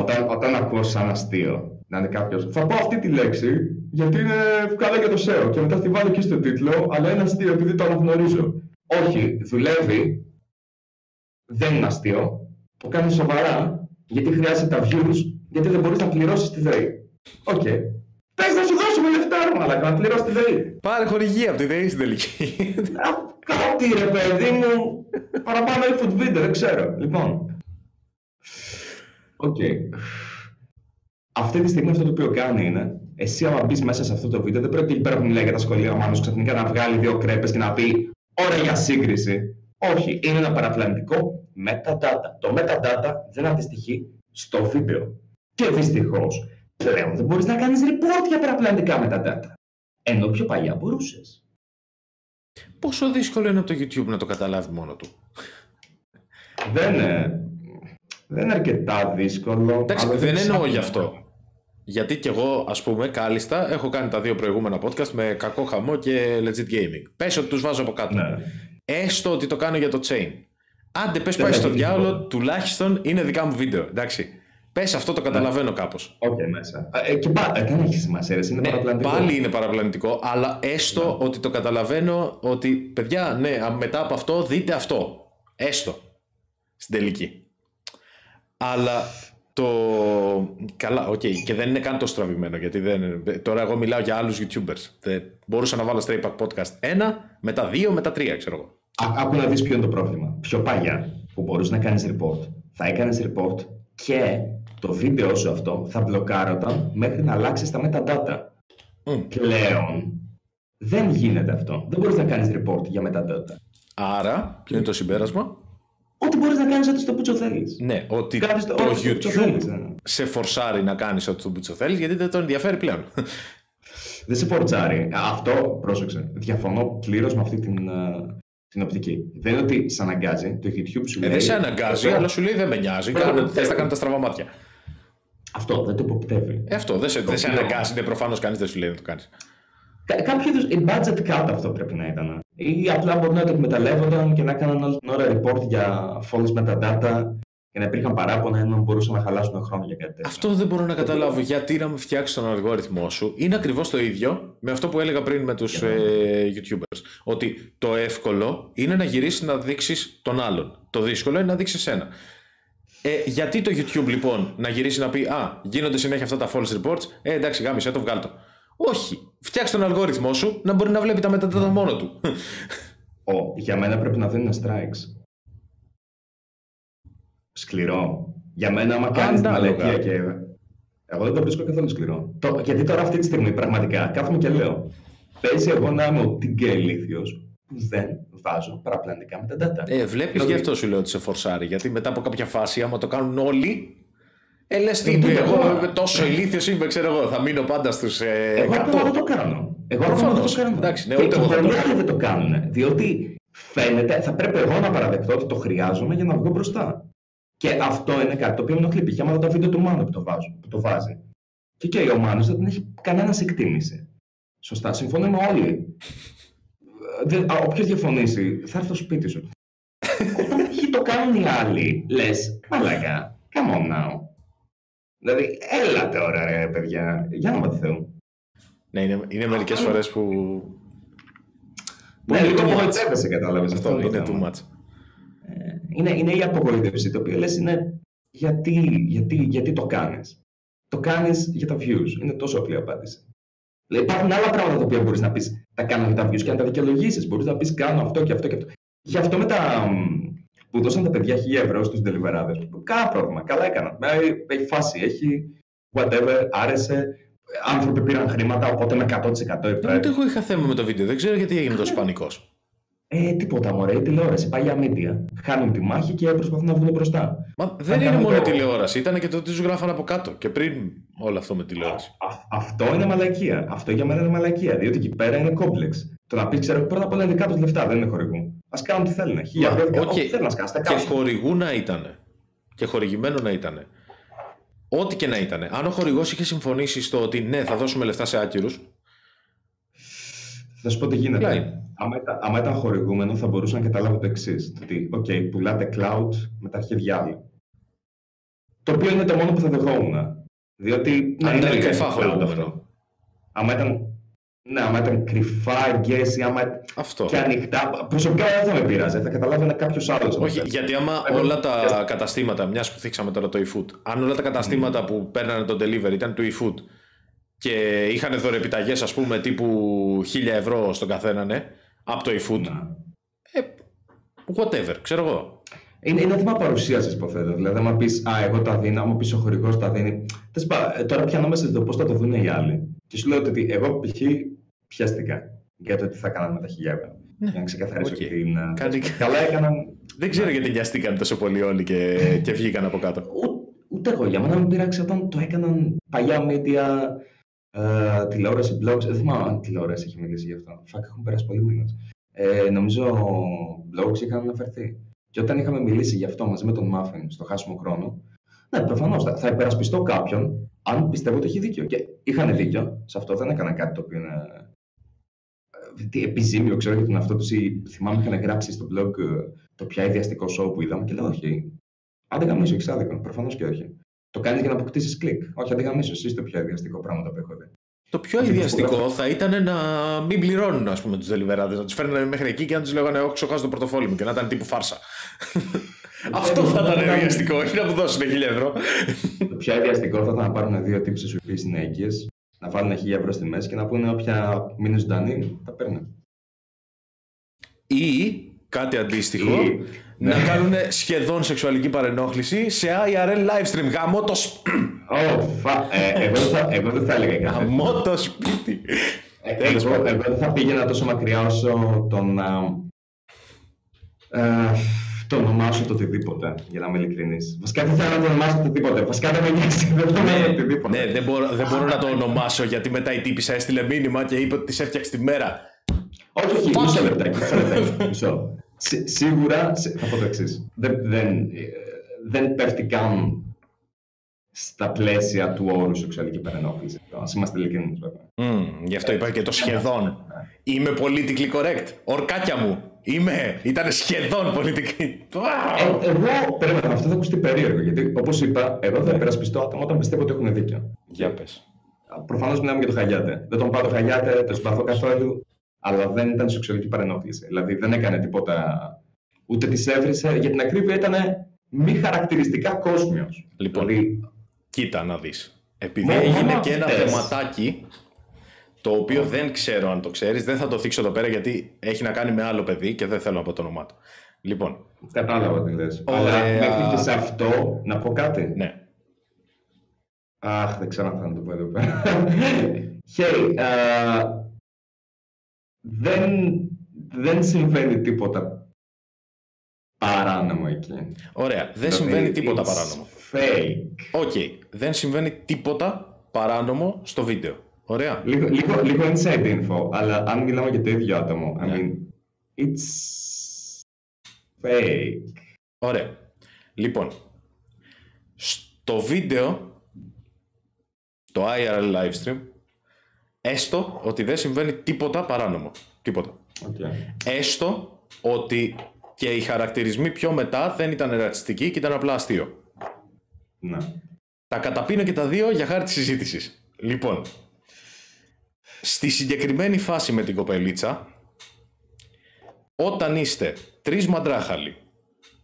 B: όταν, όταν ακούω σαν αστείο να είναι κάποιος. Θα πω αυτή τη λέξη γιατί είναι καλά για το SEO και μετά τη βάλω και στο τίτλο, αλλά είναι αστείο επειδή το αναγνωρίζω. Όχι, δουλεύει. Δεν είναι αστείο. Το κάνει σοβαρά γιατί χρειάζεται τα views, γιατί δεν μπορείς να πληρώσεις τη ΔΕΗ. Ok. Okay. Πες να σου δώσουμε λεφτά, αλλά να πληρώσεις τη ΔΕΗ.
A: Πάρε χορηγία από τη ΔΕΗ στην τελική.
B: Κάτι ρε παιδί μου. Παραπάνω ή food video, δεν ξέρω. Λοιπόν. Ok. Okay. Αυτή τη στιγμή αυτό το οποίο κάνει είναι, εσύ άμα μπεις μέσα σε αυτό το βίντεο, δεν πρέπει εκεί πέρα που μιλάει για τα σχολεία ο Μάνος ξαφνικά να βγάλει δύο κρέπες και να πει Ωραία για σύγκριση. Όχι, είναι ένα παραπλανητικό metadata. Το metadata δεν αντιστοιχεί στο βίντεο. Και δυστυχώς πλέον δεν μπορείς να κάνεις report για παραπλανητικά metadata. Ενώ πιο παλιά μπορούσες.
A: Πόσο δύσκολο είναι από το YouTube να το καταλάβει μόνο του;
B: Δεν είναι, δεν είναι αρκετά δύσκολο.
A: Εντάξει, δεν εννοώ γι' αυτό. Γιατί κι εγώ, ας πούμε, κάλλιστα έχω κάνει τα δύο προηγούμενα podcast με κακό χαμό και legit gaming. Πες ότι τους βάζω από κάτω. Ναι. Έστω ότι το κάνω για το chain. Άντε, πες πάει στο διάολο, τουλάχιστον είναι δικά μου βίντεο. Εντάξει. Πες αυτό το ναι. καταλαβαίνω κάπως.
B: Όχι okay, μέσα. Ε, και πάλι ε, δεν έχει σημασία, είναι ναι, παραπλανητικό.
A: Πάλι είναι παραπλανητικό, αλλά έστω ναι. ότι το καταλαβαίνω ότι παιδιά, ναι, μετά από αυτό δείτε αυτό. Έστω. Στην τελική. Αλλά το. Καλά, ok. Okay. Και δεν είναι καν το στραβημένο. Γιατί δεν... Τώρα εγώ μιλάω για άλλους YouTubers. Δεν... Μπορούσα να βάλω StrayPack Podcast ένα, μετά δύο, μετά τρία, ξέρω εγώ.
B: Άκου να δεις ποιο είναι το πρόβλημα. Πιο παλιά που μπορούσες να κάνεις report, θα έκανες report και το βίντεο σου αυτό θα μπλοκάρονταν μέχρι να αλλάξεις τα metadata. Mm. Πλέον δεν γίνεται αυτό. Δεν μπορείς να κάνεις report για metadata.
A: Άρα, ποιο είναι το συμπέρασμα;
B: Ότι μπορείς να κάνεις ό,τι στο πούτσο θέλεις.
A: Ναι, ότι το, το YouTube ναι. σε φορσάρει να κάνεις ό,τι στο πούτσο θέλεις, γιατί δεν τον ενδιαφέρει πλέον.
B: Δεν σε φορτσάρει. Αυτό, πρόσεξε. Διαφωνώ πλήρως με αυτή την, ε, την οπτική. Δεν είναι ότι σε αναγκάζει. Το YouTube σου
A: λέει. Ε, δεν σε αναγκάζει, αλλά σου λέει δεν με νοιάζει. Θες να κάνει τα στραβά μάτια.
B: Αυτό δεν το υποπτεύει.
A: Ε, αυτό δεν σε, δεν σε αναγκάζει. Προφανώς κανείς δεν σου λέει να το κάνεις.
B: Κάποιο είδους budget cut αυτό πρέπει να ήταν. Ή απλά μπορεί να το εκμεταλλεύονταν και να έκαναν όλη την ώρα report για false metadata και να υπήρχαν παράπονα ενώ μπορούσαν να χαλάσουν χρόνο για κάτι τέτοιο.
A: Αυτό δεν μπορώ να καταλάβω. Γιατί να με φτιάξεις τον αλγόριθμό σου είναι ακριβώς το ίδιο με αυτό που έλεγα πριν με τους ε, YouTubers. Ότι το εύκολο είναι να γυρίσεις να δείξεις τον άλλον. Το δύσκολο είναι να δείξεις ένα. Ε, γιατί το YouTube λοιπόν να γυρίσει να πει Α, γίνονται συνέχεια αυτά τα false reports. Ε, εντάξει, γάμισε το, βγάλω το. Όχι. Φτιάξτε τον αλγόριθμό σου να μπορεί να βλέπει τα μεταδότα μόνο του.
B: Ο, για μένα πρέπει να δίνουν strikes. Σκληρό. Για μένα, άμα κάνεις την μαλακία και. Εγώ δεν το βρίσκω καθόλου σκληρό. Το, γιατί τώρα αυτή τη στιγμή πραγματικά κάθομαι και λέω. Παίζει εγώ να είμαι ο τυγκέ ηλίθιο που δεν βάζω παραπλανητικά με τα data.
A: Ε, βλέπεις γι' αυτό σου λέω ότι σε φορσάρει. Γιατί μετά από κάποια φάση, άμα το κάνουν όλοι, ε, λες τι, εγώ τόσο ηλίθιος είμαι, ξέρω εγώ, θα μείνω πάντα στους ε,
B: εγώ 100. Εγώ το κάνω. Εγώ Προφανώς. το κάνω.
A: Εντάξει, ναι, ούτε εγώ
B: θα το κάνω. δεν το κάνουν. Διότι φαίνεται, θα πρέπει εγώ να παραδεχτώ ότι το χρειάζομαι για να βγω μπροστά. Και αυτό είναι κάτι το οποίο με ενοχλεί. Π.χ. άμα το βίντεο του Μάνου που το, βάζω, που το βάζει. Και και ο Μάνος δεν έχει κανένα εκτίμηση. Σωστά, συμφωνούμε όλοι. Όποιος διαφωνήσει, θα έρθει στο σπίτι σου. Όταν το κάνουν οι άλλοι, λες, μαλακά, come on now. Δηλαδή, έλα τώρα, ρε παιδιά, για να μαθαίνουν.
A: Ναι, είναι, είναι μερικές φορές που.
B: Ναι, λίγο απογοητεύεσαι, κατάλαβες
A: αυτό. Είναι too much.
B: Ε, είναι, είναι η απογοήτευση, το οποίο λες είναι γιατί, γιατί, γιατί το κάνεις; Το κάνεις για τα views. Είναι τόσο απλή απάντηση. Δηλαδή, υπάρχουν άλλα πράγματα τα οποία μπορείς να πεις τα κάνω για τα views και να τα δικαιολογήσεις. Μπορείς να πεις κάνω αυτό και αυτό και αυτό. Γι' αυτό με τα, που δώσαν τα παιδιά 1000 ευρώ στους deliverάδε. Κάνα πρόβλημα. Καλά έκανα. Έχει φάση, έχει whatever, άρεσε. Άνθρωποι πήραν χρήματα, οπότε με 100% υπέρ.
A: Ούτε εγώ είχα θέμα με το βίντεο. Δεν ξέρω γιατί έγινε τόσο πανικός.
B: Ε, τίποτα μωρέ, η τηλεόραση, παλιά μίντια. Χάνουν τη μάχη και προσπαθούν να βγουν μπροστά.
A: Μα δεν είναι μόνο η τηλεόραση, ήταν και το ότι του γράφαν από κάτω και πριν όλο αυτό με τηλεόραση.
B: Α, αυτό είναι μαλακία. Αυτό για μένα είναι μαλακία, διότι εκεί πέρα είναι κόμπλεξ. Το να πει, ξέρω, πρώτα απ' όλα είναι δικά του λεφτά, δεν είναι χορηγού. Α κάνουν τι θέλουν. Χίλια okay. θέλουν να σκάσουν.
A: Και χορηγού να ήταν. Και χορηγημένο να ήταν. Ό,τι και να ήταν. Αν ο χορηγός είχε συμφωνήσει στο ότι ναι, θα δώσουμε λεφτά σε άκυρους.
B: Θα σου πω τι γίνεται. Άμα ήταν, άμα ήταν χορηγούμενο, θα μπορούσα να καταλάβω το εξής. Ότι, OK, πουλάτε cloud με τα αρχίδια άλλου. Το οποίο είναι το μόνο που θα δεχόμουν. Διότι.
A: Αν ήταν κρυφά χορηγούμενο.
B: Άμα ήταν ναι, άμα ήταν κρυφά εγκαίσια, άμα
A: Αυτό.
B: και ανοιχτά. Προσωπικά δεν θα με πειράζει, θα καταλάβαινε κάποιος άλλος.
A: Όχι, γιατί άμα όλα τα καταστήματα, μιας που θίξαμε τώρα το eFood, αν όλα τα καταστήματα που παίρνανε το delivery ήταν του eFood και είχαν δωρεπιταγές, ας πούμε, τύπου 1000 ευρώ στον καθένα, ναι, από το eFood. Ναι. Ε, whatever, ξέρω εγώ.
B: Είναι, είναι θέμα παρουσίασης, υποθέτω. Δηλαδή, άμα πεις, Α, εγώ τα δίνω, άμα πεις ο χορηγός τα δίνει. Ε, τώρα πιανόμαστε στο πώς θα το δουν οι άλλοι. Και σου λέω ότι εγώ π.χ. πιάστηκα για το τι θα κάναμε με τα χιλιάδε. Ναι. Για να ξεκαθαρίσω okay. την.
A: Κάνει...
B: Καλά έκαναν.
A: Δεν ξέρω γιατί νοιαστήκαν τόσο πολύ όλοι και, και βγήκαν από κάτω.
B: ούτε εγώ. Για μένα με πειράξει όταν το έκαναν παλιά media, ε, τηλεόραση, blogs. Δεν θυμάμαι αν τηλεόραση έχει μιλήσει γι' αυτό. Φακ, έχουν περάσει πολλοί μήνες. Ε, νομίζω blogs είχαν αναφερθεί. Και όταν είχαμε μιλήσει γι' αυτό μαζί με τον Μάφιν στο χάσιμο χρόνο, ναι, προφανώς θα, θα υπερασπιστώ κάποιον αν πιστεύω ότι έχει δίκιο. Και είχαν δίκιο σε αυτό, δεν έκανα κάτι το οποίο είναι ε, επιζήμιο, ξέρω για τον αυτό τους. Θυμάμαι είχαν γράψει στο blog ε, το πια ιδιαστικό show που είδαμε και λέω Όχι. Αν δεν έχεις άδικο. Προφανώς και όχι. Το κάνεις για να αποκτήσεις κλικ. Όχι, αν δεν εσύ είσαι το πιο ιδιαστικό πράγμα που έχω δει.
A: Το πιο ιδιαστικό θα ήταν να μην πληρώνουν ας πούμε, τους δελιβεράδε, να τους φέρνουν μέχρι εκεί και να τους λέγανε Όχι, ξεχάσω το πορτοφόλι μου και να ήταν τύπου φάρσα. Αυτό θα ήταν ιδιαστικό, όχι να μου δώσουν χίλια ευρώ.
B: Το πιο ιδιαστικό θα ήταν να πάρουν δύο τύψει σου οποίε είναι έγκυε, να βάλουν χίλια ευρώ στη μέση και να πούνε όποια μείνει ζωντανή, τα παίρνει.
A: Ή κάτι αντίστοιχο, να ναι. κάνουν σχεδόν σεξουαλική παρενόχληση σε IRL livestream. Γαμώ το σπίτι.
B: Ε, εγώ, δεν θα έλεγα κάτι.
A: Γαμώ το σπίτι.
B: Ε, εγώ, δεν θα πήγαινα τόσο μακριά όσο τον το ονομάσω το οτιδήποτε, για να είμαι ειλικρινής. Βασικά δεν θέλω να το ονομάσω το οτιδήποτε. Βασικά δεν με νοιάζει, δεν θέλω
A: ναι, οτιδήποτε. Ναι, δεν μπορώ, δεν μπορώ να το ονομάσω γιατί μετά η τύπησα έστειλε μήνυμα και είπε ότι της έφτιαξε τη μέρα.
B: Όχι, όχι, μισό λεπτάκι. Μισό. Σίγουρα, θα πω το εξής. Δεν, δεν, δεν πέφτει καν στα πλαίσια του όρου σεξουαλική παρενόχληση. Α είμαστε ειλικρινείς, βέβαια.
A: Mm, γι' αυτό είπα και το σχεδόν. Ναι. Είμαι politically correct. Ορκάκια μου. Είμαι. Ήταν σχεδόν πολιτική.
B: Ε, εγώ περίμενα. Αυτό θα ακουστεί περίεργο. Γιατί όπως είπα, εγώ θα υπερασπιστώ άτομα όταν πιστεύω ότι έχουν δίκιο.
A: Για πες.
B: Προφανώς μιλάμε για το Χαγιάτε. Δεν τον πάω το Χαγιάτε, το συμπαθώ καθόλου. Αλλά δεν ήταν σεξουαλική παρενόχληση. Δηλαδή δεν έκανε τίποτα. Ούτε τη έβρισε. Για την ακρίβεια ήταν μη χαρακτηριστικά κόσμιος.
A: Λοιπόν, δηλαδή... κοίτα να δεις. Επειδή έγινε και ένα θεματάκι το οποίο δεν ξέρω αν το ξέρεις, δεν θα το θίξω εδώ πέρα γιατί έχει να κάνει με άλλο παιδί και δεν θέλω να πω το όνομά του. Λοιπόν.
B: Κατάλαβα τι λες. Αλλά μέχρι και σε αυτό να πω κάτι;
A: Ναι.
B: Αχ, δεν ξέρω αν θα το πω εδώ πέρα. Hey, δεν, δεν συμβαίνει τίποτα παράνομο εκεί.
A: Ωραία. Δεν δηλαδή, συμβαίνει τίποτα παράνομο.
B: Fake.
A: Ok. Okay. Δεν συμβαίνει τίποτα παράνομο στο βίντεο. Ωραία.
B: Λίγο, λίγο, λίγο inside info, αλλά αν μιλάμε για το ίδιο άτομο, I ναι. mean, it's fake.
A: Ωραία. Λοιπόν, στο βίντεο, το IRL livestream, έστω ότι δεν συμβαίνει τίποτα παράνομο. Τίποτα.
B: Okay.
A: Έστω ότι και οι χαρακτηρισμοί πιο μετά δεν ήταν ρατσιστικοί και ήταν απλά αστείο.
B: Ναι.
A: Τα καταπίνω και τα δύο για χάρη της συζήτησης. Λοιπόν, Στη συγκεκριμένη φάση με την κοπελίτσα, όταν είστε τρεις μαντράχαλοι,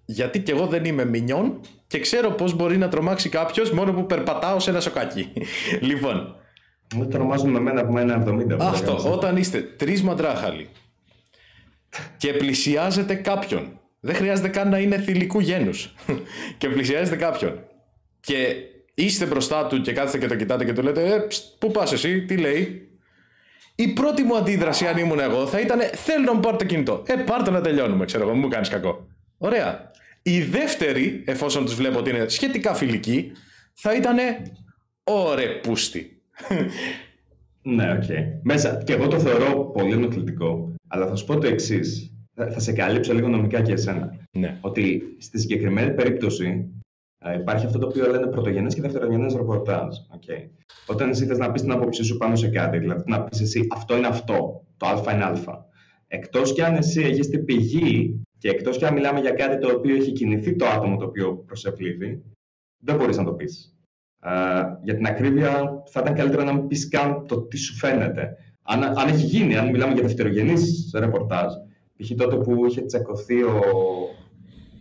A: γιατί κι εγώ δεν είμαι μινιόν και ξέρω πώς μπορεί να τρομάξει κάποιος μόνο που περπατάω σε ένα σοκάκι. λοιπόν.
B: Δεν τρομάζουν με μένα από ένα 70.
A: Αυτό, όταν είστε τρεις μαντράχαλοι και πλησιάζετε κάποιον, δεν χρειάζεται καν να είναι θηλυκού γένους, και πλησιάζετε κάποιον και είστε μπροστά του και κάθεστε και το κοιτάτε και του λέτε ε, πού πας εσύ, τι λέει, η πρώτη μου αντίδραση, αν ήμουν εγώ, θα ήταν Θέλω να μου πάρει το κινητό. Ε, πάρ να τελειώνουμε, ξέρω εγώ, μου κάνεις κακό. Ωραία. Η δεύτερη, εφόσον τους βλέπω ότι είναι σχετικά φιλική, θα ήταν Ωρε πούστη.
B: ναι, OK. Okay. Μέσα. Και εγώ το θεωρώ πολύ ενοχλητικό. Αλλά θα σου πω το εξής. Θα σε καλύψω λίγο νομικά και εσένα.
A: Ναι.
B: Ότι στη συγκεκριμένη περίπτωση Ε, υπάρχει αυτό το οποίο λένε πρωτογενές και δευτερογενές ρεπορτάζ. Okay. Όταν εσύ θε να πεις την άποψή σου πάνω σε κάτι, δηλαδή να πεις εσύ αυτό είναι αυτό, το Α είναι Α. Εκτός κι αν εσύ έχεις την πηγή και εκτός κι αν μιλάμε για κάτι το οποίο έχει κινηθεί το άτομο το οποίο προσευλήθη, δεν μπορείς να το πεις. Uh, για την ακρίβεια, θα ήταν καλύτερα να μην πεις καν το τι σου φαίνεται. Αν, αν έχει γίνει, αν μιλάμε για δευτερογενή ρεπορτάζ, π.χ. τότε που είχε τσακωθεί ο,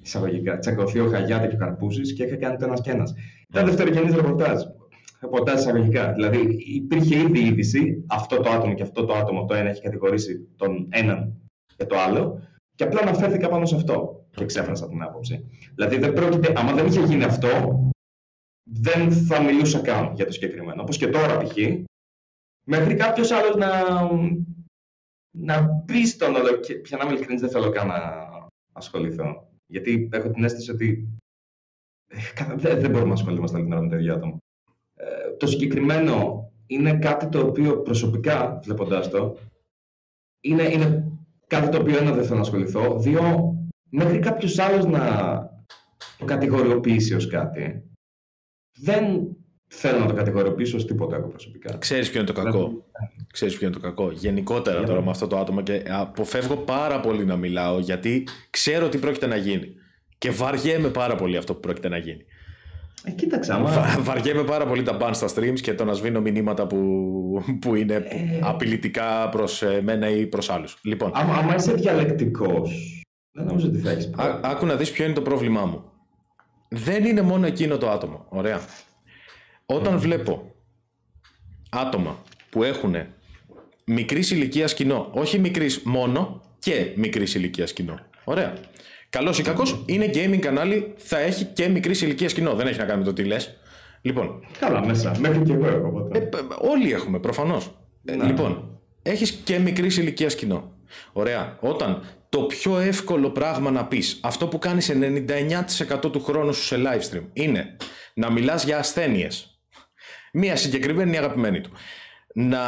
B: εισαγωγικά, τσακωθεί ο Χαγιάτα και ο Καρπούζης και είχε κάνει το ένας και ένας. Ήταν δευτερογενής ρεπορτάζ. Ρεπορτάζ εισαγωγικά. Δηλαδή υπήρχε ήδη είδηση, αυτό το άτομο και αυτό το άτομο, το ένα έχει κατηγορήσει τον έναν και το άλλο, και απλά αναφέρθηκα πάνω σε αυτό και ξέφρασα την άποψη. Δηλαδή δεν πρόκειται, άμα δεν είχε γίνει αυτό, δεν θα μιλούσα καν για το συγκεκριμένο. Όπως και τώρα π.χ. Μέχρι κάποιος άλλος να, να μπει στον όλο. Και πια να είμαι ειλικρινής, δεν θέλω καν να ασχοληθώ. Γιατί έχω την αίσθηση ότι ε, δεν, δεν μπορούμε να ασχολούμαστε όλη την ώρα με τέτοια άτομα. Ε, το συγκεκριμένο είναι κάτι το οποίο προσωπικά, βλέποντάς το, είναι, είναι κάτι το οποίο ένα δεν θέλω να ασχοληθώ. Δύο, μέχρι κάποιος άλλος να το κατηγοριοποιήσει ως κάτι. Δεν θέλω να το κατηγοριοποιήσω ως τίποτα εγώ προσωπικά.
A: Ξέρεις ποιο είναι το κακό. Ξέρεις ποιο είναι το κακό. Γενικότερα τώρα με αυτό το άτομο και αποφεύγω πάρα πολύ να μιλάω γιατί ξέρω τι πρόκειται να γίνει. Και βαριέμαι πάρα πολύ αυτό που πρόκειται να γίνει.
B: Ε, κοίταξε, άμα...
A: Βαριέμαι πάρα πολύ τα ban στα streams και το να σβήνω μηνύματα που, που είναι ε... απειλητικά προς μένα ή προς άλλους. Λοιπόν,
B: άμα, άμα είσαι διαλεκτικός, δεν νομίζω ότι θα έχεις
A: Άκου να δεις ποιο είναι το πρόβλημά μου. Δεν είναι μόνο εκείνο το άτομο. Ωραία. Όταν βλέπω άτομα που έχουν μικρής ηλικίας κοινό, όχι μικρής μόνο και μικρής ηλικίας κοινό. Ωραία. Καλός ή κακός είναι gaming κανάλι, θα έχει και μικρής ηλικίας κοινό. Δεν έχει να κάνει με το τι λες. Λοιπόν.
B: Καλά, μέσα. Μέχρι και εγώ έχω
A: ε, όλοι έχουμε, προφανώς. Ε, ναι. λοιπόν, έχεις και μικρής ηλικίας κοινό. Ωραία. Όταν το πιο εύκολο πράγμα να πεις, αυτό που κάνεις 99% του χρόνου σου σε live stream, είναι να μιλάς για ασθένειες. Μία συγκεκριμένη αγαπημένη του. Να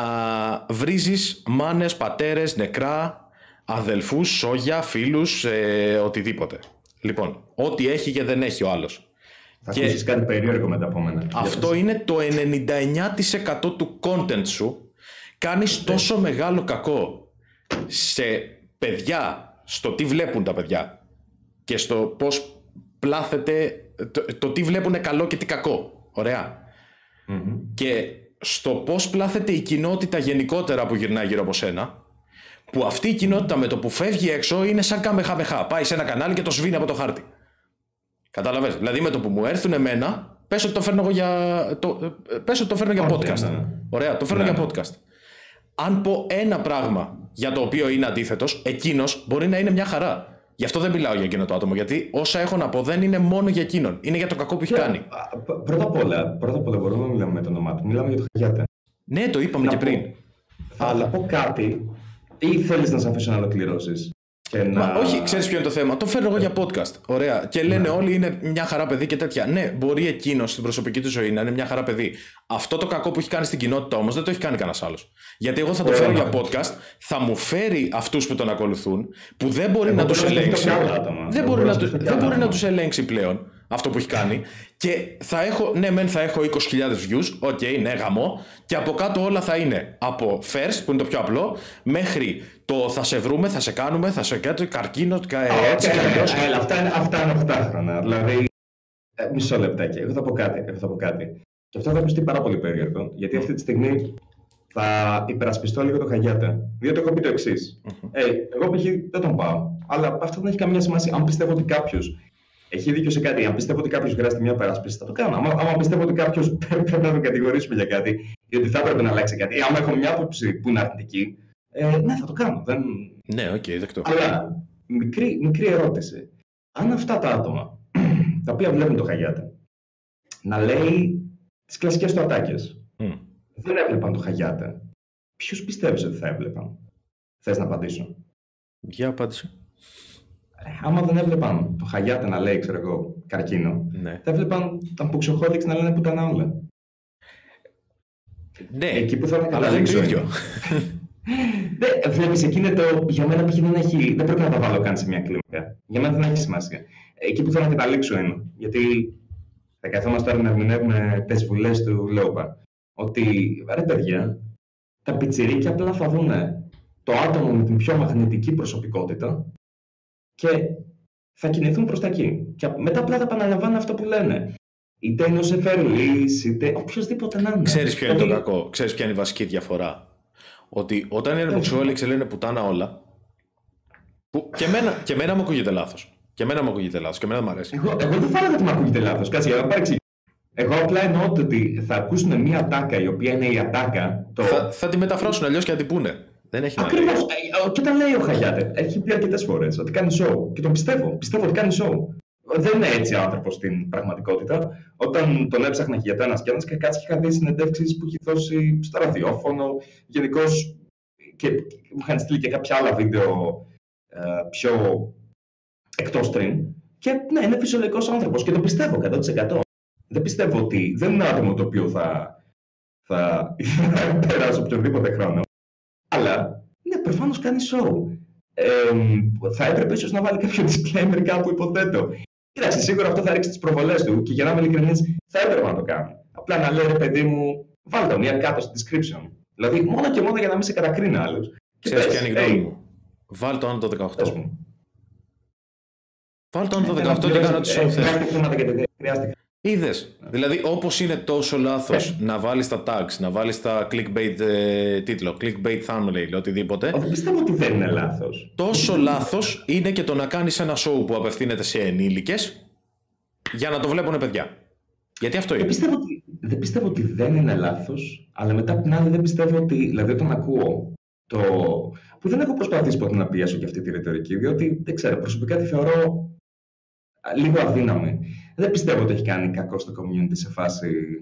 A: βρίζεις μάνες, πατέρες, νεκρά, αδελφούς, σόγια, φίλους, ε, οτιδήποτε. Λοιπόν, ό,τι έχει και δεν έχει ο άλλος.
B: Θα και ακούσεις κάτι περίεργο με τα επόμενα.
A: Αυτό είναι το 99% του content σου. Κάνεις τόσο μεγάλο κακό σε παιδιά, στο τι βλέπουν τα παιδιά και στο πώς πλάθεται, το, το τι βλέπουν καλό και τι κακό. Ωραία. Και στο πώς πλάθεται η κοινότητα γενικότερα που γυρνάει γύρω από σένα, που αυτή η κοινότητα με το που φεύγει έξω είναι σαν καμεχαμεχά. Πάει σε ένα κανάλι και το σβήνει από το χάρτη. Κατάλαβες; Δηλαδή με το που μου έρθουν εμένα, πες ότι το φέρνω εγώ για, το, πες ότι το φέρνω για podcast. Ναι, ναι. Ωραία, το φέρνω για ναι. podcast. Αν πω ένα πράγμα για το οποίο είναι αντίθετος, εκείνος μπορεί να είναι μια χαρά. Γι' αυτό δεν μιλάω για εκείνο το άτομο. Γιατί όσα έχω να πω δεν είναι μόνο για εκείνον. Είναι για το κακό που έχει κάνει.
B: Πρώτα απ' όλα, πρώτα απ όλα μπορούμε να μιλάμε με το όνομά του. Μιλάμε για το Χαγιάτε.
A: Ναι, το είπαμε
B: να
A: και πριν.
B: Θα Αλλά... πω κάτι ή θέλεις να σε αφήσω να ολοκληρώσεις;
A: Μα, όχι, ξέρεις ποιο είναι το θέμα; Το φέρνω εγώ για podcast. Ωραία. Και λένε ναι. όλοι είναι μια χαρά παιδί και τέτοια. Ναι, μπορεί εκείνος στην προσωπική του ζωή να είναι μια χαρά παιδί. Αυτό το κακό που έχει κάνει στην κοινότητα όμως δεν το έχει κάνει κανένας άλλος. Γιατί εγώ θα το φέρω για podcast, θα μου φέρει αυτούς που τον ακολουθούν, που δεν μπορεί να τους ελέγξει. Δεν μπορεί να, δεν μπορεί να τους ελέγξει πλέον αυτό που έχει κάνει. Και θα έχω, ναι, μεν θα έχω 20.000 views, OK, okay, ναι, γαμώ. Και από κάτω όλα θα είναι από first, που είναι το πιο απλό, μέχρι το θα σε βρούμε, θα σε κάνουμε, θα σε κάνω καρκίνο, έτσι και αλλιώ.
B: Αυτά είναι, αυτά είναι αυτά Δηλαδή, ε, μισό λεπτάκι. Εγώ θα πω κάτι. Εγώ θα πω κάτι. Και αυτό θα ακουστεί πάρα πολύ περίεργο, γιατί αυτή τη στιγμή θα υπερασπιστώ λίγο το Χαγιάτα. Διότι έχω πει το εξής. Ε, εγώ π.χ. δεν τον πάω. Αλλά αυτό δεν έχει καμία σημασία. Αν πιστεύω ότι κάποιος έχει δίκιο σε κάτι. Αν πιστεύω ότι κάποιος χρειάζεται μια υπεράσπιση, θα το κάνω. Αν πιστεύω ότι κάποιος πρέπει να τον κατηγορήσουμε για κάτι, ή ότι θα έπρεπε να αλλάξει κάτι, ή αν έχω μια άποψη που είναι αρνητική, ε, ναι, θα το κάνω. Δεν...
A: Ναι, OK, okay, δεκτό.
B: Αλλά μικρή, μικρή ερώτηση. Αν αυτά τα άτομα, τα οποία βλέπουν το Χαγιάτε, να λέει τις κλασικές του ατάκες, μμ. δεν έβλεπαν το Χαγιάτε, ποιους πιστεύεις ότι θα έβλεπαν; Θες να απαντήσω.
A: Για απάντηση.
B: Ε, άμα δεν έβλεπαν το Χαγιάτε να λέει, ξέρω εγώ, καρκίνο, ναι. θα έβλεπαν τα Μπουξοχόντιξ να λένε πουτανά όλα.
A: Ναι, Εκεί που θα αλλά δεν είναι το ίδιο.
B: Ναι, βλέπεις, εκεί είναι το, για μένα π.χ. δεν, έχει, δεν πρέπει να τα βάλω καν σε μια κλίμακα. Για μένα δεν έχει σημασία. Εκεί που θέλω να καταλήξω είναι, γιατί θα καθόμαστε τώρα να ερμηνεύουμε τις βουλές του Λόουπα. Ότι ρε παιδιά, τα πιτσιρίκια απλά θα δουν το άτομο με την πιο μαγνητική προσωπικότητα και θα κινηθούν προς τα εκεί. Και μετά απλά θα επαναλαμβάνουν αυτό που λένε. Είτε είναι ο Σεφερλής, είτε οποιοδήποτε να είναι.
A: Ξέρεις ποιο είναι το κακό, ξέρεις ποια είναι η βασική διαφορά; Ότι όταν είναι Ρεμοξιόλεξ λένε πουτάνα όλα. Που και εμένα, και εμένα μου ακούγεται λάθος. Και εμένα μου ακούγεται λάθος. Και εμένα μου αρέσει.
B: Εγώ, εγώ δεν θα έλεγα ότι μου ακούγεται λάθος. Κάτσε, για να παρεξηγήσω. Εγώ απλά εννοώ ότι θα ακούσουν μια ατάκα η οποία είναι η ατάκα.
A: Το... Θα, θα τη μεταφράσουν αλλιώς και να την πούνε. Δεν έχει
B: Ακριβώς. Ε, και τα λέει ο Χαγιάτε. Έχει πει αρκετές φορές ότι κάνει show. Και τον πιστεύω. Πιστεύω ότι κάνει show. Δεν είναι έτσι άνθρωπος στην πραγματικότητα. Όταν τον έψαχνα για το ένας και ένας και κάτσε και είχα δει συνεντεύξεις που έχει δώσει στο ραδιόφωνο. Γενικώς και μου είχαν στείλει και κάποια άλλα βίντεο ε, πιο εκτός stream. Και ναι, είναι φυσιολογικός άνθρωπος και το πιστεύω 100%. Δεν πιστεύω ότι δεν είναι άτομο το οποίο θα, θα, θα περάσει οποιοδήποτε χρόνο. Αλλά ναι, προφανώς κάνει show. Ε, θα έπρεπε ίσως να βάλει κάποιο disclaimer κάπου, υποθέτω. Κοίταξε, σίγουρα αυτό θα ρίξει τις προβολές του και για να είμαι ειλικρινής, θα έπρεπε να το κάνει. Απλά να λέει ρε παιδί μου, βάλτε μία κάτω στο description. Δηλαδή, μόνο και μόνο για να μην σε κατακρίνει άλλος.
A: Ξέρεις ποια είναι η γνώμη μου; Βάλτε το άνω το 18. Βάλτε το άνω το 18 και κάνω ό,τι σου
B: θέλει.
A: Είδες. Δηλαδή, όπως είναι τόσο λάθος
B: Ναι.
A: να βάλεις τα tags, να βάλεις τα clickbait ε, τίτλο, clickbait thumbnail, οτιδήποτε.
B: Όχι, πιστεύω ότι δεν είναι λάθος.
A: Τόσο λάθος είναι και το να κάνεις ένα show που απευθύνεται σε ενήλικες για να το βλέπουν παιδιά. Γιατί αυτό
B: Δεν
A: είναι.
B: πιστεύω, ότι, δεν πιστεύω ότι δεν είναι λάθος, αλλά μετά από την άλλη δεν πιστεύω ότι. Δηλαδή, όταν ακούω το. που δεν έχω προσπαθήσει ποτέ να πιέσω και αυτή τη ρητορική, διότι δεν ξέρω, προσωπικά τη θεωρώ α, λίγο αδύναμη. Δεν πιστεύω ότι έχει κάνει κακό στο community σε φάση.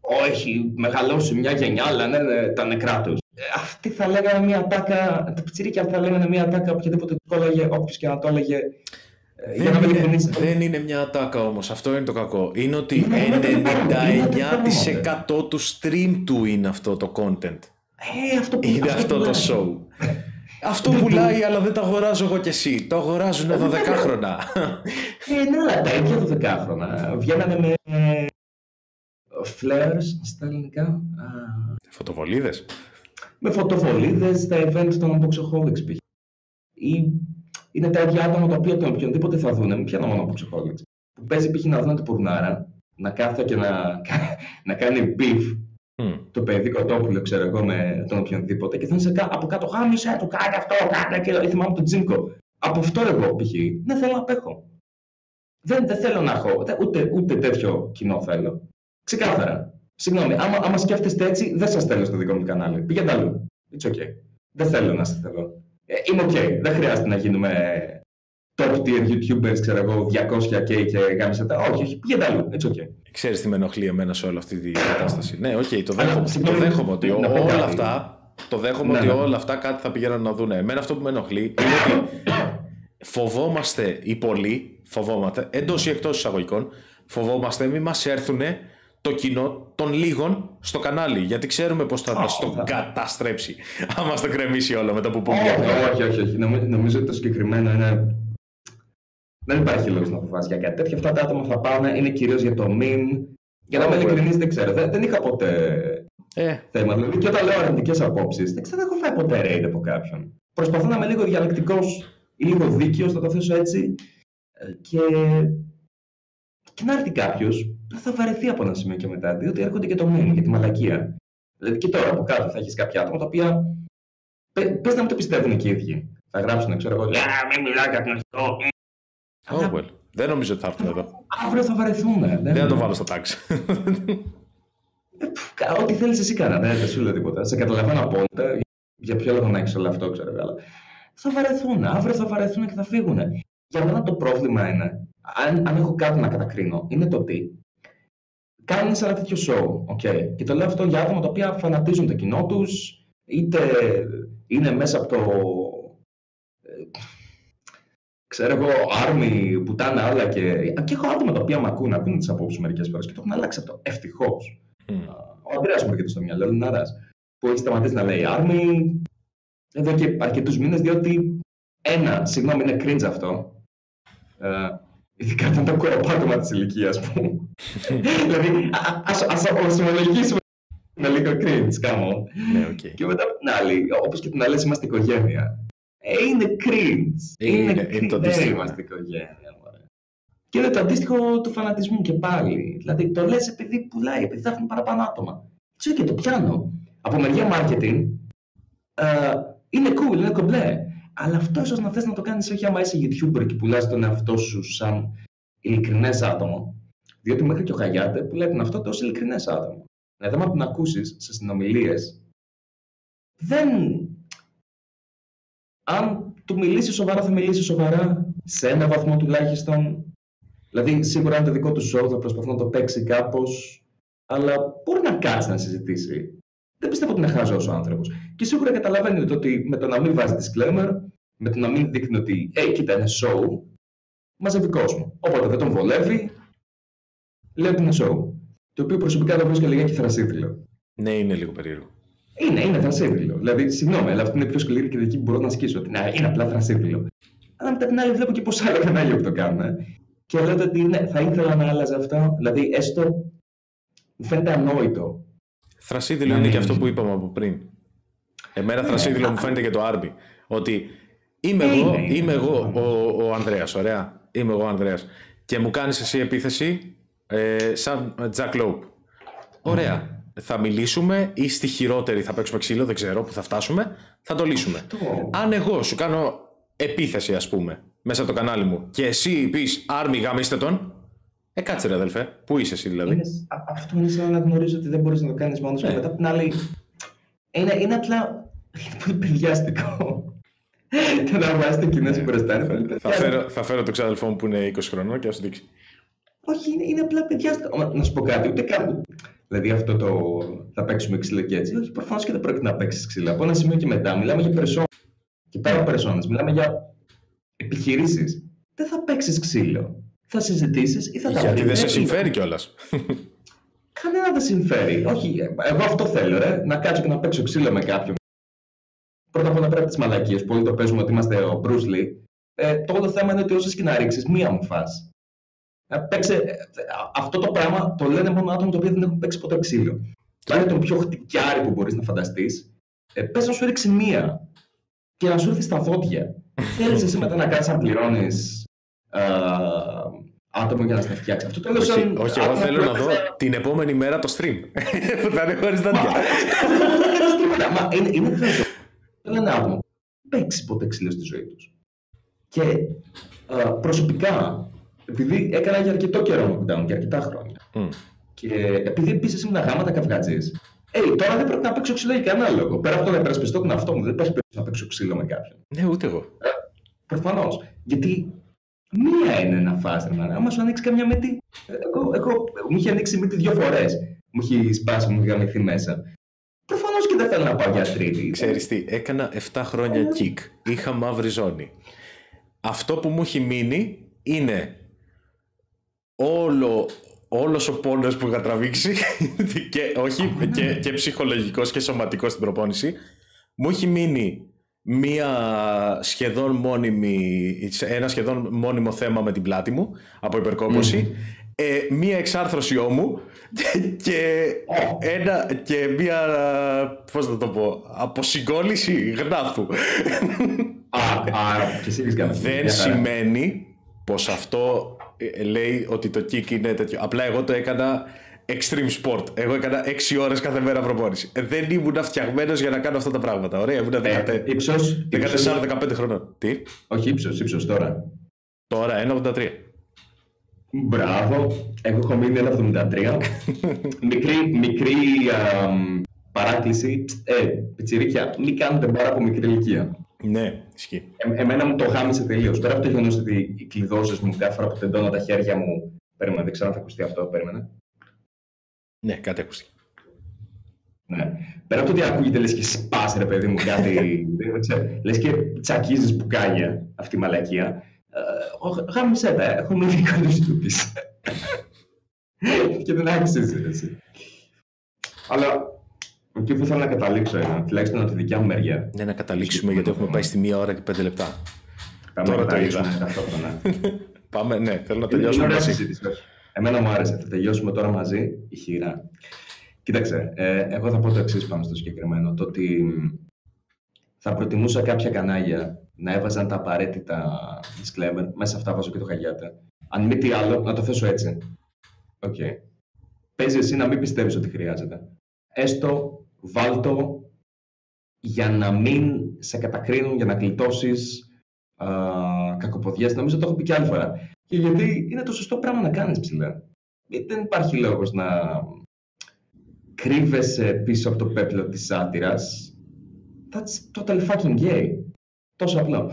B: Όχι, μεγαλώσει μια γενιά, αλλά ναι, ναι, τα νεκρά του. Αυτοί θα λέγανε μια τάκα, τα πιτσιρίκια θα λέγανε μια τάκα, οποιαδήποτε του έλεγε, όποιος και να το έλεγε. Ε, για να
A: Δεν
B: μην
A: είναι,
B: ειλικρινής,
A: δεν είναι μια ατάκα όμως, αυτό είναι το κακό. Είναι ότι
B: Είναι, είναι το κακό, είναι το
A: 99% του stream του είναι αυτό το content.
B: Ε, αυτό που
A: Είναι αυτό το
B: που
A: show. Αυτό πουλάει, αλλά δεν το αγοράζω εγώ κι εσύ. Το αγοράζουν 12 χρόνια.
B: Ε, ναι, αλλά τα ίδια 12 χρόνια. Βγαίνανε με ε, flares στα ελληνικά. Α,
A: Φωτοβολίδες.
B: με φωτοβολίδες στα event των Boxaholics π.χ. Ή είναι τα ίδια άτομα τα οποία τον οποιονδήποτε θα δουν. Μην πιάνω μόνο Boxaholics. Που παίζει π.χ. να δουν την πουρνάρα, να κάθεται και να, να κάνει beef
A: Μμ.
B: το παιδί κοτόπουλο, ξέρω εγώ, με τον οποιονδήποτε και θα είναι σε κα- από κάτω γάμισε, του κάνει αυτό, κάνε και δηλαδή θυμάμαι τον Τζίμκο. Από αυτό εγώ π.χ. δεν θέλω να απέχω. Δεν, δεν θέλω να έχω, ούτε, ούτε, ούτε τέτοιο κοινό θέλω. Ξεκάθαρα. Συγγνώμη, άμα, άμα σκέφτεστε έτσι, δεν σας θέλω στο δικό μου κανάλι. Πηγαίνετε αλλού. It's okay. Δεν θέλω να είστε εδώ. Ε, είμαι okay. Δεν χρειάζεται να γίνουμε top tier YouTubers, ξέρω εγώ, 200k και γάμησέ τα. Όχι, όχι. Πηγαίνετε αλλού. It's okay.
A: Ξέρεις τι με ενοχλεί εμένα σε όλη αυτή τη κατάσταση. Ναι, οκ, το
B: Αλλά,
A: δέχομαι. Το
B: συγγνώμη,
A: δέχομαι ότι
B: να πω
A: όλα
B: κάτι.
A: αυτά. Το δέχομαι
B: Ναι,
A: ότι
B: ναι.
A: όλα αυτά κάτι θα πηγαίνουν να δουν. Εμένα αυτό που με ενοχλεί είναι ότι φοβόμαστε οι πολλοί, φοβόμαστε εντός ή εκτός εισαγωγικών, φοβόμαστε μην μας έρθουν το κοινό των λίγων στο κανάλι. Γιατί ξέρουμε πώ θα μας το
B: θα-
A: καταστρέψει. Αν μας το κρεμίσει όλο μετά που πούμε.
B: Όχι, όχι, όχι. όχι. Νομι- Νομίζω ότι το συγκεκριμένο είναι. Δεν υπάρχει λόγος να φοβάσαι για κάτι τέτοιο. Αυτά τα άτομα θα πάνε, είναι κυρίως για το meme. Για να είμαι
A: Ωραία.
B: ειλικρινή, δεν ξέρω. Δεν, δεν είχα ποτέ
A: Ε,
B: θέμα. Δηλαδή, και όταν λέω αρνητικές απόψεις, δεν ξέρω, δεν έχω φάει ποτέ raid από κάποιον. Προσπαθώ να είμαι λίγο διαλεκτικός ή λίγο δίκαιος, θα το θέσω έτσι. Ε, Και, και να έρθει κάποιος, θα βαρεθεί από ένα σημείο και μετά, διότι έρχονται και το meme και τη μαλακία. Δηλαδή, και τώρα από κάτω θα έχεις κάποια άτομα τα οποία πε πες να μην το πιστεύουν και οι ίδιοι. Θα γράψουν, ξέρω εγώ, «Α, μην μιλάει για την αρχικό. Αλλά
A: oh well. Δεν νομίζω ότι θα έρθουν εδώ.
B: αύριο θα βαρεθούν.
A: Δεν θα το βάλω στο τάξη.
B: Κα- Ό,τι θέλεις εσύ κάνα, δεν δεν σου λέω τίποτα. Σε καταλαβαίνω απόλυτα για ποιο λόγο να έχεις όλο αυτό, ξέρω εγώ. Αλλά θα βαρεθούν. Αύριο θα βαρεθούν και θα φύγουν. Για μένα το πρόβλημα είναι, αν, αν έχω κάτι να κατακρίνω, είναι το ότι κάνουν ένα τέτοιο show. Okay. Και το λέω αυτό για άτομα τα οποία φανατίζουν το κοινό τους, είτε είναι μέσα από το. Ε, Ξέρω εγώ, άρμη, πουτάνα, όλα και. Και έχω άτομα τα οποία με ακούνε, ακούνε τις απόψεις μερικές φορές και το έχουν αλλάξει αυτό. Ευτυχώς.
A: Μμ.
B: Ο Ανδρέας μου έρχεται στο μυαλό, ο Λιναρά, που έχει σταματήσει να λέει Army εδώ και αρκετούς μήνες, διότι ένα, συγγνώμη, είναι cringe αυτό. Ε, Ειδικά ήταν το κοροπάτωμα της ηλικίας μου. δηλαδή, α ομολογήσουμε με λίγο cringe, κάμω.
A: Ναι, okay.
B: Και μετά από την άλλη, όπως και την άλλη, είμαστε οικογένεια. Ε, είναι cringe.
A: Είναι, είναι, είναι το αντίστοιχο.
B: είμαστε οικογένεια. Και είναι το αντίστοιχο του φανατισμού και πάλι. Δηλαδή το λες επειδή πουλάει, επειδή θα έχουν παραπάνω άτομα. Τι και το πιάνω. Από μεριά marketing uh, είναι cool, είναι κομπλέ. Αλλά αυτό ίσως να θες να το κάνεις όχι άμα είσαι YouTuber και πουλάς τον εαυτό σου σαν ειλικρινές άτομο. Διότι μέχρι και ο Χαγιάτε πουλάει τον αυτό ως ειλικρινές άτομο. Δηλαδή, άμα τον ακούσεις σε συνομιλίες, δεν. Αν του μιλήσει σοβαρά, θα μιλήσει σοβαρά. Σε ένα βαθμό τουλάχιστον. Δηλαδή, σίγουρα είναι το δικό του show, θα προσπαθεί να το παίξει κάπως. Αλλά μπορεί να κάτσει να συζητήσει. Δεν πιστεύω ότι είναι χάζο ο άνθρωπος. Και σίγουρα καταλαβαίνει ότι με το να μην βάζει disclaimer, με το να μην δείχνει ότι, hey, κοίτα, είναι show, μαζεύει κόσμο. Όποτε δεν τον βολεύει, λέει ότι είναι show. Το οποίο προσωπικά το βρίσκω λιγάκι θρασίδηλο.
A: Ναι, είναι λίγο περίεργο.
B: Είναι, είναι θρασίδηλο. Δηλαδή, συγγνώμη, αλλά αυτή είναι η πιο σκληρή κριτική που μπορώ να ασκήσω. Ότι ναι, είναι απλά θρασίδηλο. Αλλά μετά την άλλη βλέπω και πόσα άλλα κανάλια που το κάνουν. Και λέω ότι ναι, θα ήθελα να άλλαζε αυτό. Δηλαδή, έστω μου φαίνεται ανόητο.
A: Θρασίδηλο είναι και αυτό που είπαμε από πριν. Εμένα ναι, θρασίδηλο μου φαίνεται και το Άρμπι. Ότι είμαι εγώ, είμαι εγώ ο, ο Ανδρέας, ωραία. Είμαι εγώ ο Ανδρέας. Και μου κάνεις εσύ επίθεση ε, σαν Jack Lope. Ωραία. Θα μιλήσουμε ή στη χειρότερη θα παίξουμε ξύλο, δεν ξέρω που θα φτάσουμε. Θα το λύσουμε. Αν εγώ σου κάνω επίθεση, ας πούμε, μέσα το κανάλι μου και εσύ πεις Άρμι γαμίστε τον, ε, κάτσε ρε αδελφέ. Πού είσαι εσύ δηλαδή; Είναι,
B: αυτό είναι σαν να γνωρίζω ότι δεν μπορείς να το κάνεις μόνος σου. Και μετά την άλλη. Είναι, είναι απλά. Είναι πολύ παιδιάστικο. Και να βάζει κοινέ σου μπροστά.
A: Θα, φέρω, θα φέρω το ξάδελφό μου που είναι 20 χρονών και ας σου δείξει.
B: Όχι, είναι, είναι απλά παιδιάστικο. Να σου πω κάτι, ούτε καν. Δηλαδή αυτό το θα παίξουμε ξύλο και έτσι. Όχι, προφανώς και δεν πρόκειται να παίξεις ξύλο. Από ένα σημείο και μετά μιλάμε για περισσότερε. Και πέρα περισσότερε. Μιλάμε για επιχειρήσεις. Δεν θα παίξεις ξύλο θα συζητήσεις ή θα τα
A: Γιατί δεν σε συμφέρει κιόλας.
B: Κανένα δεν συμφέρει. Όχι, εγώ αυτό θέλω, ρε, να κάτσω και να παίξω ξύλο με κάποιον. Πρώτα απ' όλα πρέπει τις μαλακίες. Πολλοί το παίζουμε ότι είμαστε ο Bruce Ε, το όλο θέμα είναι ότι όσες και να ρίξεις, μία μου φά. Ε, παίξε, ε, αυτό το πράγμα το λένε μόνο άτομα τα οποία δεν έχουν παίξει ποτέ ξύλο. είναι τον πιο χτυκιάρι που μπορείς να φανταστείς. Ε, πες να σου ρίξει μία και να σου έρθει στα δόντια. Θέλεις εσύ μετά να κάτσει να πληρώνεις άτομο για να στα φτιάξει. Αυτό το λέω
A: σαν... Όχι, εγώ θέλω να δω την επόμενη μέρα το stream. που θα είναι χωρίς δόντια.
B: Μα είναι, είναι χρήσιμο. Δεν είναι άτομο. Παίξει ποτέ ξύλο στη ζωή τους. Και προσωπικά, επειδή έκανα για αρκετό καιρό lockdown, για αρκετά χρόνια. Και επειδή επίσης ήμουν γάματα καυγατζής, ε, τώρα δεν πρέπει να παίξω ξύλο για κανένα λόγο. Πέρα από το να υπερασπιστώ τον αυτό μου, δεν υπάρχει περίπτωση να παίξω ξύλο με κάποιον.
A: Ναι, ούτε εγώ. Ε,
B: Προφανώς. Γιατί Μία είναι ένα φάστρεμα. Άμα σου ανοίξει καμιά μύτη. Εγώ, εγώ, μου είχε ανοίξει μύτη δύο φορές. Μου έχει σπάσει, μου είχε γαμηθεί μέσα. Προφανώς και δεν θέλω να πάω για τρίτη.
A: Ξέρεις τι, έκανα 7 χρόνια κικ. Είχα μαύρη ζώνη. Αυτό που μου έχει μείνει είναι όλο, όλος ο πόνος που είχα τραβήξει και, όχι, και, και ψυχολογικός και σωματικός στην προπόνηση μου έχει μείνει μία σχεδόν μόνιμη, ένα σχεδόν μόνιμο θέμα με την πλάτη μου από υπερκόπωση, ε, μία εξάρθρωση ώμου και, ένα, και μία, πώς να το πω, αποσυγκόλληση γνάθου. Δεν σημαίνει πως αυτό ε, λέει ότι το kick είναι τέτοιο. Απλά εγώ το έκανα extreme sport. Εγώ έκανα 6 ώρες κάθε μέρα προπόνηση. Ε, δεν ήμουν φτιαγμένος για να κάνω αυτά τα πράγματα. Ωραία, ήμουν 14-15 χρονών. Τι;
B: Όχι ύψος, ύψος τώρα.
A: Τώρα 1,83.
B: Μπράβο. Εγώ έχω μείνει 1,73. μικρή μικρή α, παράκληση. Ε, πιτσιρίκια, μην κάνετε μπάρα από μικρή ηλικία.
A: Ναι, ισχύει.
B: Ε, εμένα μου το χάμισε τελείως. Πέρα από το γεγονός ότι οι κλειδώσεις μου κάθε φορά που τεντώνω τα χέρια μου. Περίμενα, δεν ξέρω αν θα ακουστεί αυτό. Περίμενα.
A: Ναι, κάτι ακούστηκε.
B: Ναι. Πέρα από το ότι ακούγεται λες και σπάς ρε παιδί μου κάτι, λες και τσακίζεις μπουκάλια αυτή η μαλακία. Ε, γάμισέ τα, έχω μείνει κοντός του πεις. και δεν άκουσες εσύ. Αλλά εκεί που θέλω να καταλήξω είναι, τουλάχιστον από τη δικιά μου μεριά.
A: Ναι, να καταλήξουμε γιατί έχουμε πάει στη μία ώρα και πέντε λεπτά.
B: Τώρα το είδα.
A: Πάμε, ναι, θέλω να
B: Είναι
A: τελειώσουμε
B: ωραία
A: μαζί.
B: συζήτηση. όχι. Εμένα μου άρεσε. Θα τελειώσουμε τώρα μαζί η χειρά. Κοίταξε, ε, εγώ θα πω το εξής πάνω στο συγκεκριμένο. Το ότι μ, θα προτιμούσα κάποια κανάλια να έβαζαν τα απαραίτητα disclaimer. Μέσα αυτά βάζω και το χαγιάτα. Αν μη τι άλλο, να το θέσω έτσι. Οκ. Παίζει εσύ να μην πιστεύεις ότι χρειάζεται. Έστω, βάλτο για να μην σε κατακρίνουν, για να γλιτώσεις α, κακοτοπιές. Νομίζω το έχω πει και άλλη φορά. Και γιατί είναι το σωστό πράγμα να κάνεις ψηλά. Ε, Δεν υπάρχει λόγος να κρύβεσαι πίσω από το πέπλο της σάτυρας. That's totally fucking gay. Τόσο απλό.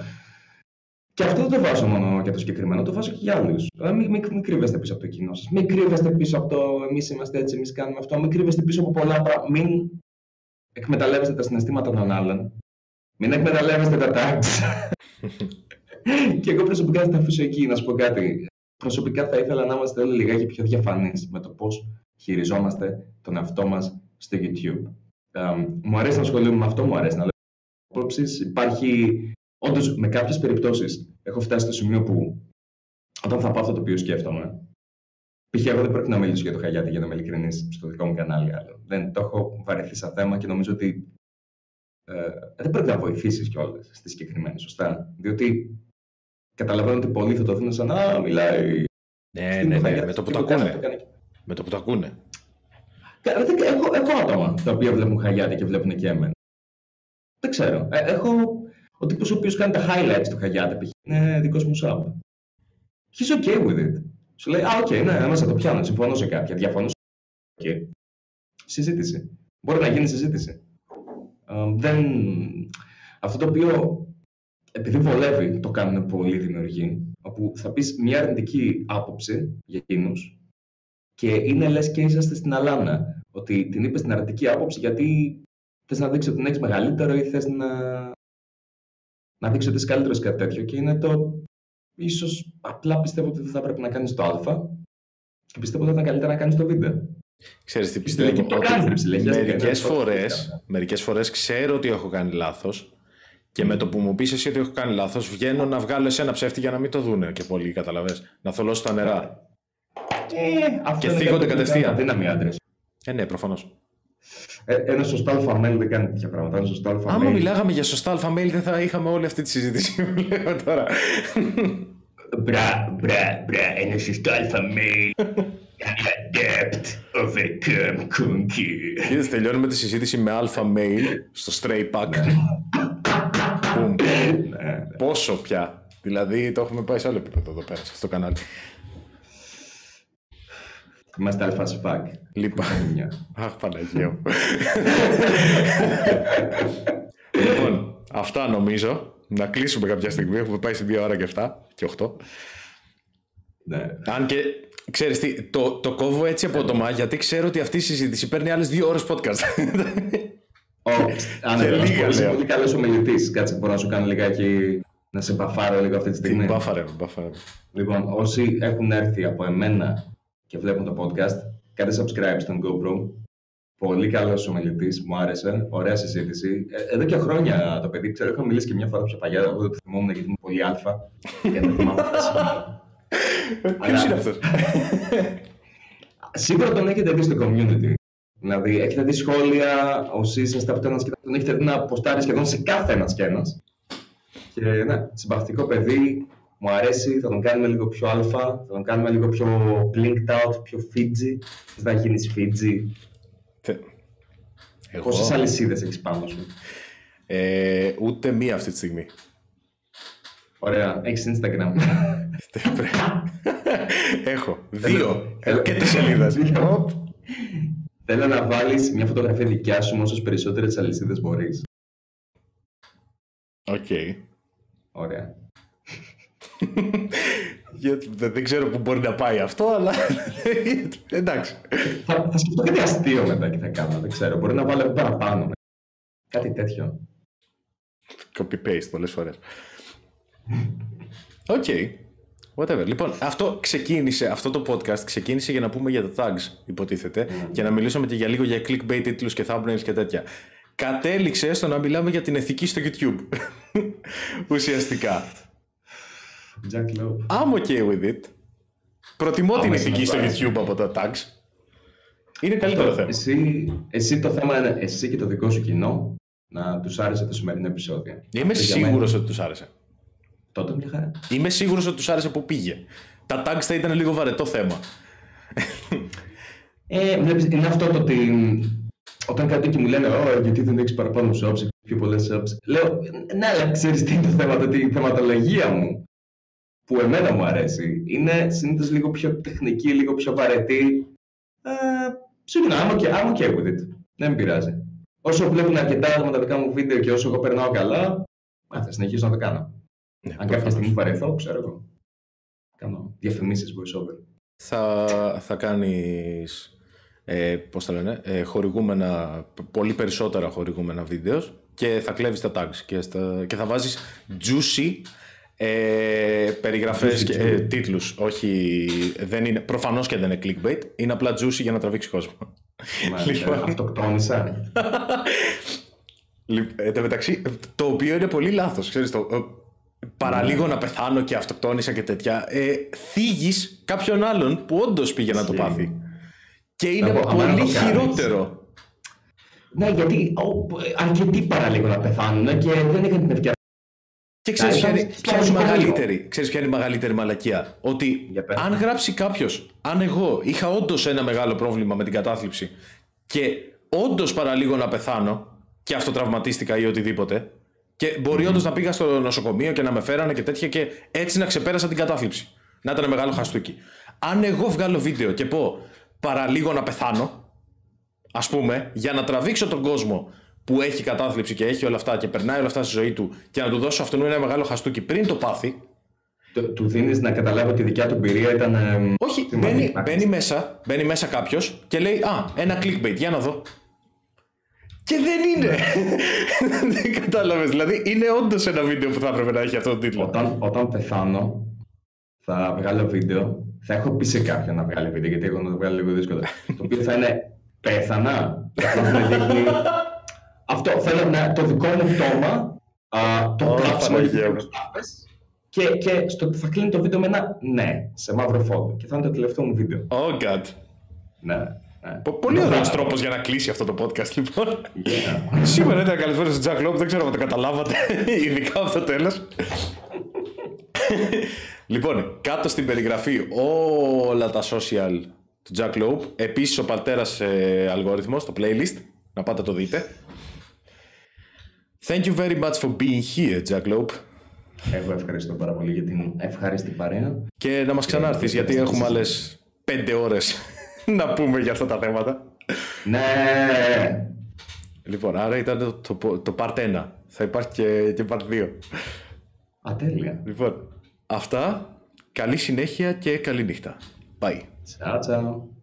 B: Και αυτό δεν το βάζω μόνο για το συγκεκριμένο, το βάζω και για άλλους. Μην, μην, μην κρύβεστε πίσω από το κοινό σας. Μην κρύβεστε πίσω από το εμείς είμαστε έτσι, εμείς κάνουμε αυτό. Μην κρύβεστε πίσω από πολλά πράγματα. Μην εκμεταλλεύεστε τα συναισθήματα των άλλων. Μην εκμεταλλεύεστε τα tags. και εγώ προσωπικά θα τα αφήσω εκεί να σου πω κάτι. Προσωπικά θα ήθελα να είμαστε όλοι λιγάκι πιο διαφανείς με το πώς χειριζόμαστε τον εαυτό μας στο YouTube. Ε, μου αρέσει να ασχολούμαι με αυτό, μου αρέσει να λέω απόψεις. Υπάρχει Όντως, με κάποιες περιπτώσεις έχω φτάσει στο σημείο που όταν θα πω αυτό το οποίο σκέφτομαι. Π.χ. εγώ δεν πρέπει να μιλήσω για το Χαγιάτι για να είμαι ειλικρινής στο δικό μου κανάλι. Άλλο. Δεν το έχω βαρεθεί σαν θέμα και νομίζω ότι ε, δεν πρέπει να βοηθήσεις κιόλας στη συγκεκριμένη, σωστά; Διότι καταλαβαίνω ότι πολλοί θα το δουν σαν να μιλάει.
A: Ναι,
B: στην
A: ναι, ναι,
B: Χαγιάτη,
A: με το που
B: και
A: το
B: κάνει,
A: ακούνε.
B: κάνει.
A: Με το που το ακούνε.
B: Κα- δεν- Έχω, έχω άτομα τα οποία βλέπουν Χαγιάτι και βλέπουν και εμένα. Δεν ξέρω. Ε, έχω ο τύπος ο οποίος κάνει τα highlights του Χαγιάτι π.χ. είναι δικός μου sub. He's okay with it. Σου λέει, Α, οκ, ναι, μέσα το πιάνω. Συμφωνώ σε κάποια. Διαφωνώ σε okay. Συζήτηση. Μπορεί να γίνει συζήτηση. Ε, δεν... Αυτό το οποίο επειδή βολεύει το κάνουν πολύ δημιουργοί, όπου θα πεις μια αρνητική άποψη για εκείνους και είναι λες και είσαστε στην αλάνα. Ότι την είπες την αρνητική άποψη γιατί θες να δείξεις ότι την έχεις μεγαλύτερο ή θες να, να δείξεις ότι είσαι καλύτερος ή κάτι τέτοιο. Και είναι το ίσως απλά πιστεύω ότι δεν θα πρέπει να κάνεις το α και πιστεύω ότι θα ήταν καλύτερα να κάνεις το β.
A: Ξέρεις τι
B: Πιστεύω
A: πιστεύω,
B: το
A: ότι
B: κάνεις, ρε ψηλέ, χαίρεστε,
A: μερικές
B: ναι,
A: φορές,
B: το-
A: μερικές φορές ξέρω ότι έχω κάνει λάθος και με το που μου πεις εσύ ότι έχω κάνει λάθος βγαίνω να βγάλω εσένα ψεύτη για να μην το δούνε και πολλοί, καταλαβες. Να θολώσω τα νερά.
B: Ε, αυτό
A: Και
B: είναι
A: θίγονται
B: κάτι που
A: κατευθείαν.
B: κάνουν Αδύναμοι άντρες.
A: Ε, ναι, προφανώς.
B: Ε, ένα σωστό αλφα δεν κάνει τέτοια πράγματα. Ένα σωστό αλφα
A: Άμα μιλάγαμε για σωστά αλφα-mail δεν θα είχαμε όλη αυτή τη συζήτηση που λέω τώρα.
B: Μπρα, μπρα, μπρα, ένα σωστό αλφα mail. Adept of a cum cookie.
A: Είδες, τελειώνουμε τη συζήτηση με αλφα-mail στο stray pack. Boom.
B: Ναι,
A: Πόσο πια. Δηλαδή το έχουμε πάει σε άλλο επίπεδο εδώ πέρα, σε αυτό το κανάλι.
B: Είμαστε αλφα σφακ.
A: Λοιπόν.
B: Μια.
A: Αχ, Παναγία μου. λοιπόν, αυτά νομίζω. Να κλείσουμε κάποια στιγμή. Έχουμε πάει σε 2 ώρα και 7 και 8.
B: Ναι.
A: Αν και ξέρεις τι, το, το κόβω έτσι απότομα γιατί ξέρω ότι αυτή η συζήτηση παίρνει άλλες 2 ώρες podcast.
B: Ω, Α, ναι,
A: Και
B: να σου
A: λίγα
B: πω, είσαι
A: λέω.
B: πολύ καλός ομιλητής. Κάτσε, μπορώ να σου κάνω λιγάκι να σε μπαφάρω λίγο αυτή τη στιγμή.
A: Μπάφαρε, με, μπάφαρε. με.
B: Λοιπόν, όσοι έχουν έρθει από εμένα και βλέπουν το podcast, κάντε subscribe στον GoPro. Πολύ καλός ομιλητής, μου άρεσε. Ωραία συζήτηση. Ε, εδώ και χρόνια το παιδί, ξέρω, είχα μιλήσει και μια φορά πιο παλιά. Εγώ δεν το θυμόμουν γιατί είμαι πολύ αλφα. και δεν θυμάμαι αυτά τα σημεία.
A: Ποιος είναι αυτός;
B: Σίγουρα τον έχετε δει στο community. Δηλαδή, έχετε δει σχόλια, όσοι είσαστε από το ένας και τον έχετε δει να ποστάρει σχεδόν σε κάθε ένας και ένας. Και ναι, συμπαθητικό παιδί, μου αρέσει, θα τον κάνουμε λίγο πιο αλφα, θα τον κάνουμε λίγο πιο blinked out, πιο Fiji. Θες να γίνεις Fiji.
A: Θε- Εγώ,
B: Πόσες αλυσίδες έχεις πάνω σου;
A: ε, ούτε μία αυτή τη στιγμή.
B: Ωραία, έχεις Instagram.
A: Έχω. Δύο.
B: Θέλω-
A: Έχω και τη σελίδα. Οπ.
B: Θέλω να βάλεις μια φωτογραφία δικιά σου με όσες περισσότερες αλυσίδες μπορείς.
A: Οκ.
B: Ωραία.
A: Γιατί δεν δεν ξέρω πού μπορεί να πάει αυτό, αλλά εντάξει.
B: Θα, θα σκεφτώ κάτι αστείο μετά και θα κάνω, δεν ξέρω. Μπορεί να βάλω εδώ παραπάνω. Κάτι τέτοιο.
A: Copy-paste πολλές φορές. OK. Whatever. Λοιπόν, αυτό ξεκίνησε, αυτό το podcast ξεκίνησε για να πούμε για τα tags, υποτίθεται, και να μιλήσουμε και για λίγο για clickbait τίτλους και thumbnails και τέτοια. Κατέληξε στο να μιλάμε για την ηθική στο YouTube. Ουσιαστικά.
B: Jack Lope.
A: I'm okay with it. Προτιμώ την
B: Άμα
A: ηθική στο
B: συμμετάσχει.
A: YouTube από τα tags. Είναι καλύτερο θέμα.
B: Εσύ, εσύ το θέμα είναι εσύ και το δικό σου κοινό να τους άρεσε το σημερινό επεισόδιο.
A: Είμαι
B: Αυτό για
A: σίγουρος
B: μένα-
A: ότι τους άρεσε.
B: Τότε μια χαρά.
A: Είμαι σίγουρος ότι τους άρεσε που πήγε. Τα tags θα ήταν λίγο βαρετό θέμα.
B: Ε, βλέπεις, είναι αυτό το ότι όταν κάτι και μου λένε «Ω, γιατί δεν έχεις παραπάνω shops, πιο πολλές shops». Λέω, ναι, αλλά ξέρεις τι είναι το θέμα, το ότι η θεματολογία μου, που εμένα μου αρέσει, είναι συνήθως λίγο πιο τεχνική, λίγο πιο βαρετή. Ε, Συγγνώμη, I'm okay, I'm okay with it. Δεν με πειράζει. Όσο βλέπουν αρκετά άτομα τα δικά μου βίντεο και όσο εγώ περνάω καλά, α, θα συνεχίσω να το κάνω.
A: Ναι,
B: Αν κάποια
A: προφανώς.
B: στιγμή βαρεθώ, ξέρω εγώ. Κάνω διαφημίσεις voiceover.
A: θα, θα κάνεις ε, πώς τα λένε, ε, χορηγούμενα, πολύ περισσότερα χορηγούμενα βίντεος και θα κλέβεις τα tags και, στα, και θα βάζεις juicy ε, περιγραφές
B: Juicy,
A: και
B: juicy.
A: ε, τίτλους. Όχι, δεν είναι, προφανώς και δεν είναι clickbait, είναι απλά juicy για να τραβήξει κόσμο.
B: Μάλιστα,
A: Λοιπόν.
B: Αυτοκτόνησα.
A: Λι- Εν τω μεταξύ, το οποίο είναι πολύ λάθος, ξέρεις το. ε, Παραλίγο να πεθάνω και αυτοκτόνησα και τέτοια. Ε, θίγεις κάποιον άλλον που όντως πήγε να το
B: Ισχύει.
A: πάθει. Και είναι
B: πω, άμα
A: πολύ
B: το κάνεις.
A: χειρότερο.
B: Ναι, γιατί ο, αρκετοί παραλίγο να πεθάνουν και δεν είχαν την ευκαιρία.
A: Και ξέρεις ποια είναι,
B: Φτάνεις-
A: ποια είναι η
B: φτάνεις παραλίγο.
A: μεγαλύτερη, ξέρεις ποια είναι η μεγαλύτερη μαλακία; Ότι
B: Για πες.
A: αν γράψει κάποιος, αν εγώ είχα όντως ένα μεγάλο πρόβλημα με την κατάθλιψη και όντως παραλίγο να πεθάνω και αυτοτραυματίστηκα ή οτιδήποτε, και μπορεί όντως να πήγα στο νοσοκομείο και να με φέρανε και τέτοια και έτσι να ξεπέρασα την κατάθλιψη. Να ήταν μεγάλο χαστούκι. Αν εγώ βγάλω βίντεο και πω παραλίγο να πεθάνω, ας πούμε, για να τραβήξω τον κόσμο που έχει κατάθλιψη και έχει όλα αυτά και περνάει όλα αυτά στη ζωή του και να του δώσω αυτόν ένα μεγάλο χαστούκι πριν το πάθει,
B: Του, του δίνεις να καταλάβει ότι η δικιά του εμπειρία ήταν. ε,
A: όχι,
B: σημαντική.
A: μπαίνει, μπαίνει μέσα, μπαίνει μέσα κάποιος και λέει Α, ένα clickbait, για να δω. Και δεν είναι. δεν κατάλαβες. Δηλαδή, είναι όντως ένα βίντεο που θα έπρεπε να έχει αυτό το τίτλο.
B: Όταν, όταν πεθάνω, θα βγάλω βίντεο. Θα έχω πει σε κάποιον να βγάλει βίντεο, γιατί εγώ να το βγάλω λίγο δύσκολο. το οποίο θα είναι πέθανα. και αυτό θα με δείχνει. Αυτό θέλω να το δικό μου πτώμα. Α, το
A: Ω,
B: κλάψιμο
A: Παναγία μου.
B: που τάπες, και, και στο, θα κλείνει το βίντεο με ένα ναι, σε μαύρο φόντο. Και θα είναι το τελευταίο μου βίντεο.
A: Oh god.
B: Ναι, ναι.
A: Πο- Πολύ
B: Ναι,
A: ωραίος
B: ναι.
A: τρόπος για να κλείσει αυτό το podcast, λοιπόν.
B: Yeah.
A: Σήμερα ήταν καλεσμένο στο Jack Loeb, δεν ξέρω αν το καταλάβατε, ειδικά από το τέλος. λοιπόν, κάτω στην περιγραφή όλα τα social του Jack Loeb. Επίσης ο Παλτέρας ε, αλγόριθμος, το playlist, να πάτε το δείτε. Thank you very much for being here, Jack Loeb.
B: Εγώ ευχαριστώ πάρα πολύ για την ευχάριστη παρέα.
A: Και να μας ξανάρθεις, γιατί έχουμε άλλες πέντε ώρες να πούμε για αυτά τα θέματα.
B: Ναι!
A: Λοιπόν, άρα ήταν το, το, το part 1. Θα υπάρχει και, και part 2.
B: Α, τέλεια.
A: Λοιπόν, αυτά. Καλή συνέχεια και καλή νύχτα. Bye.
B: Ciao, ciao.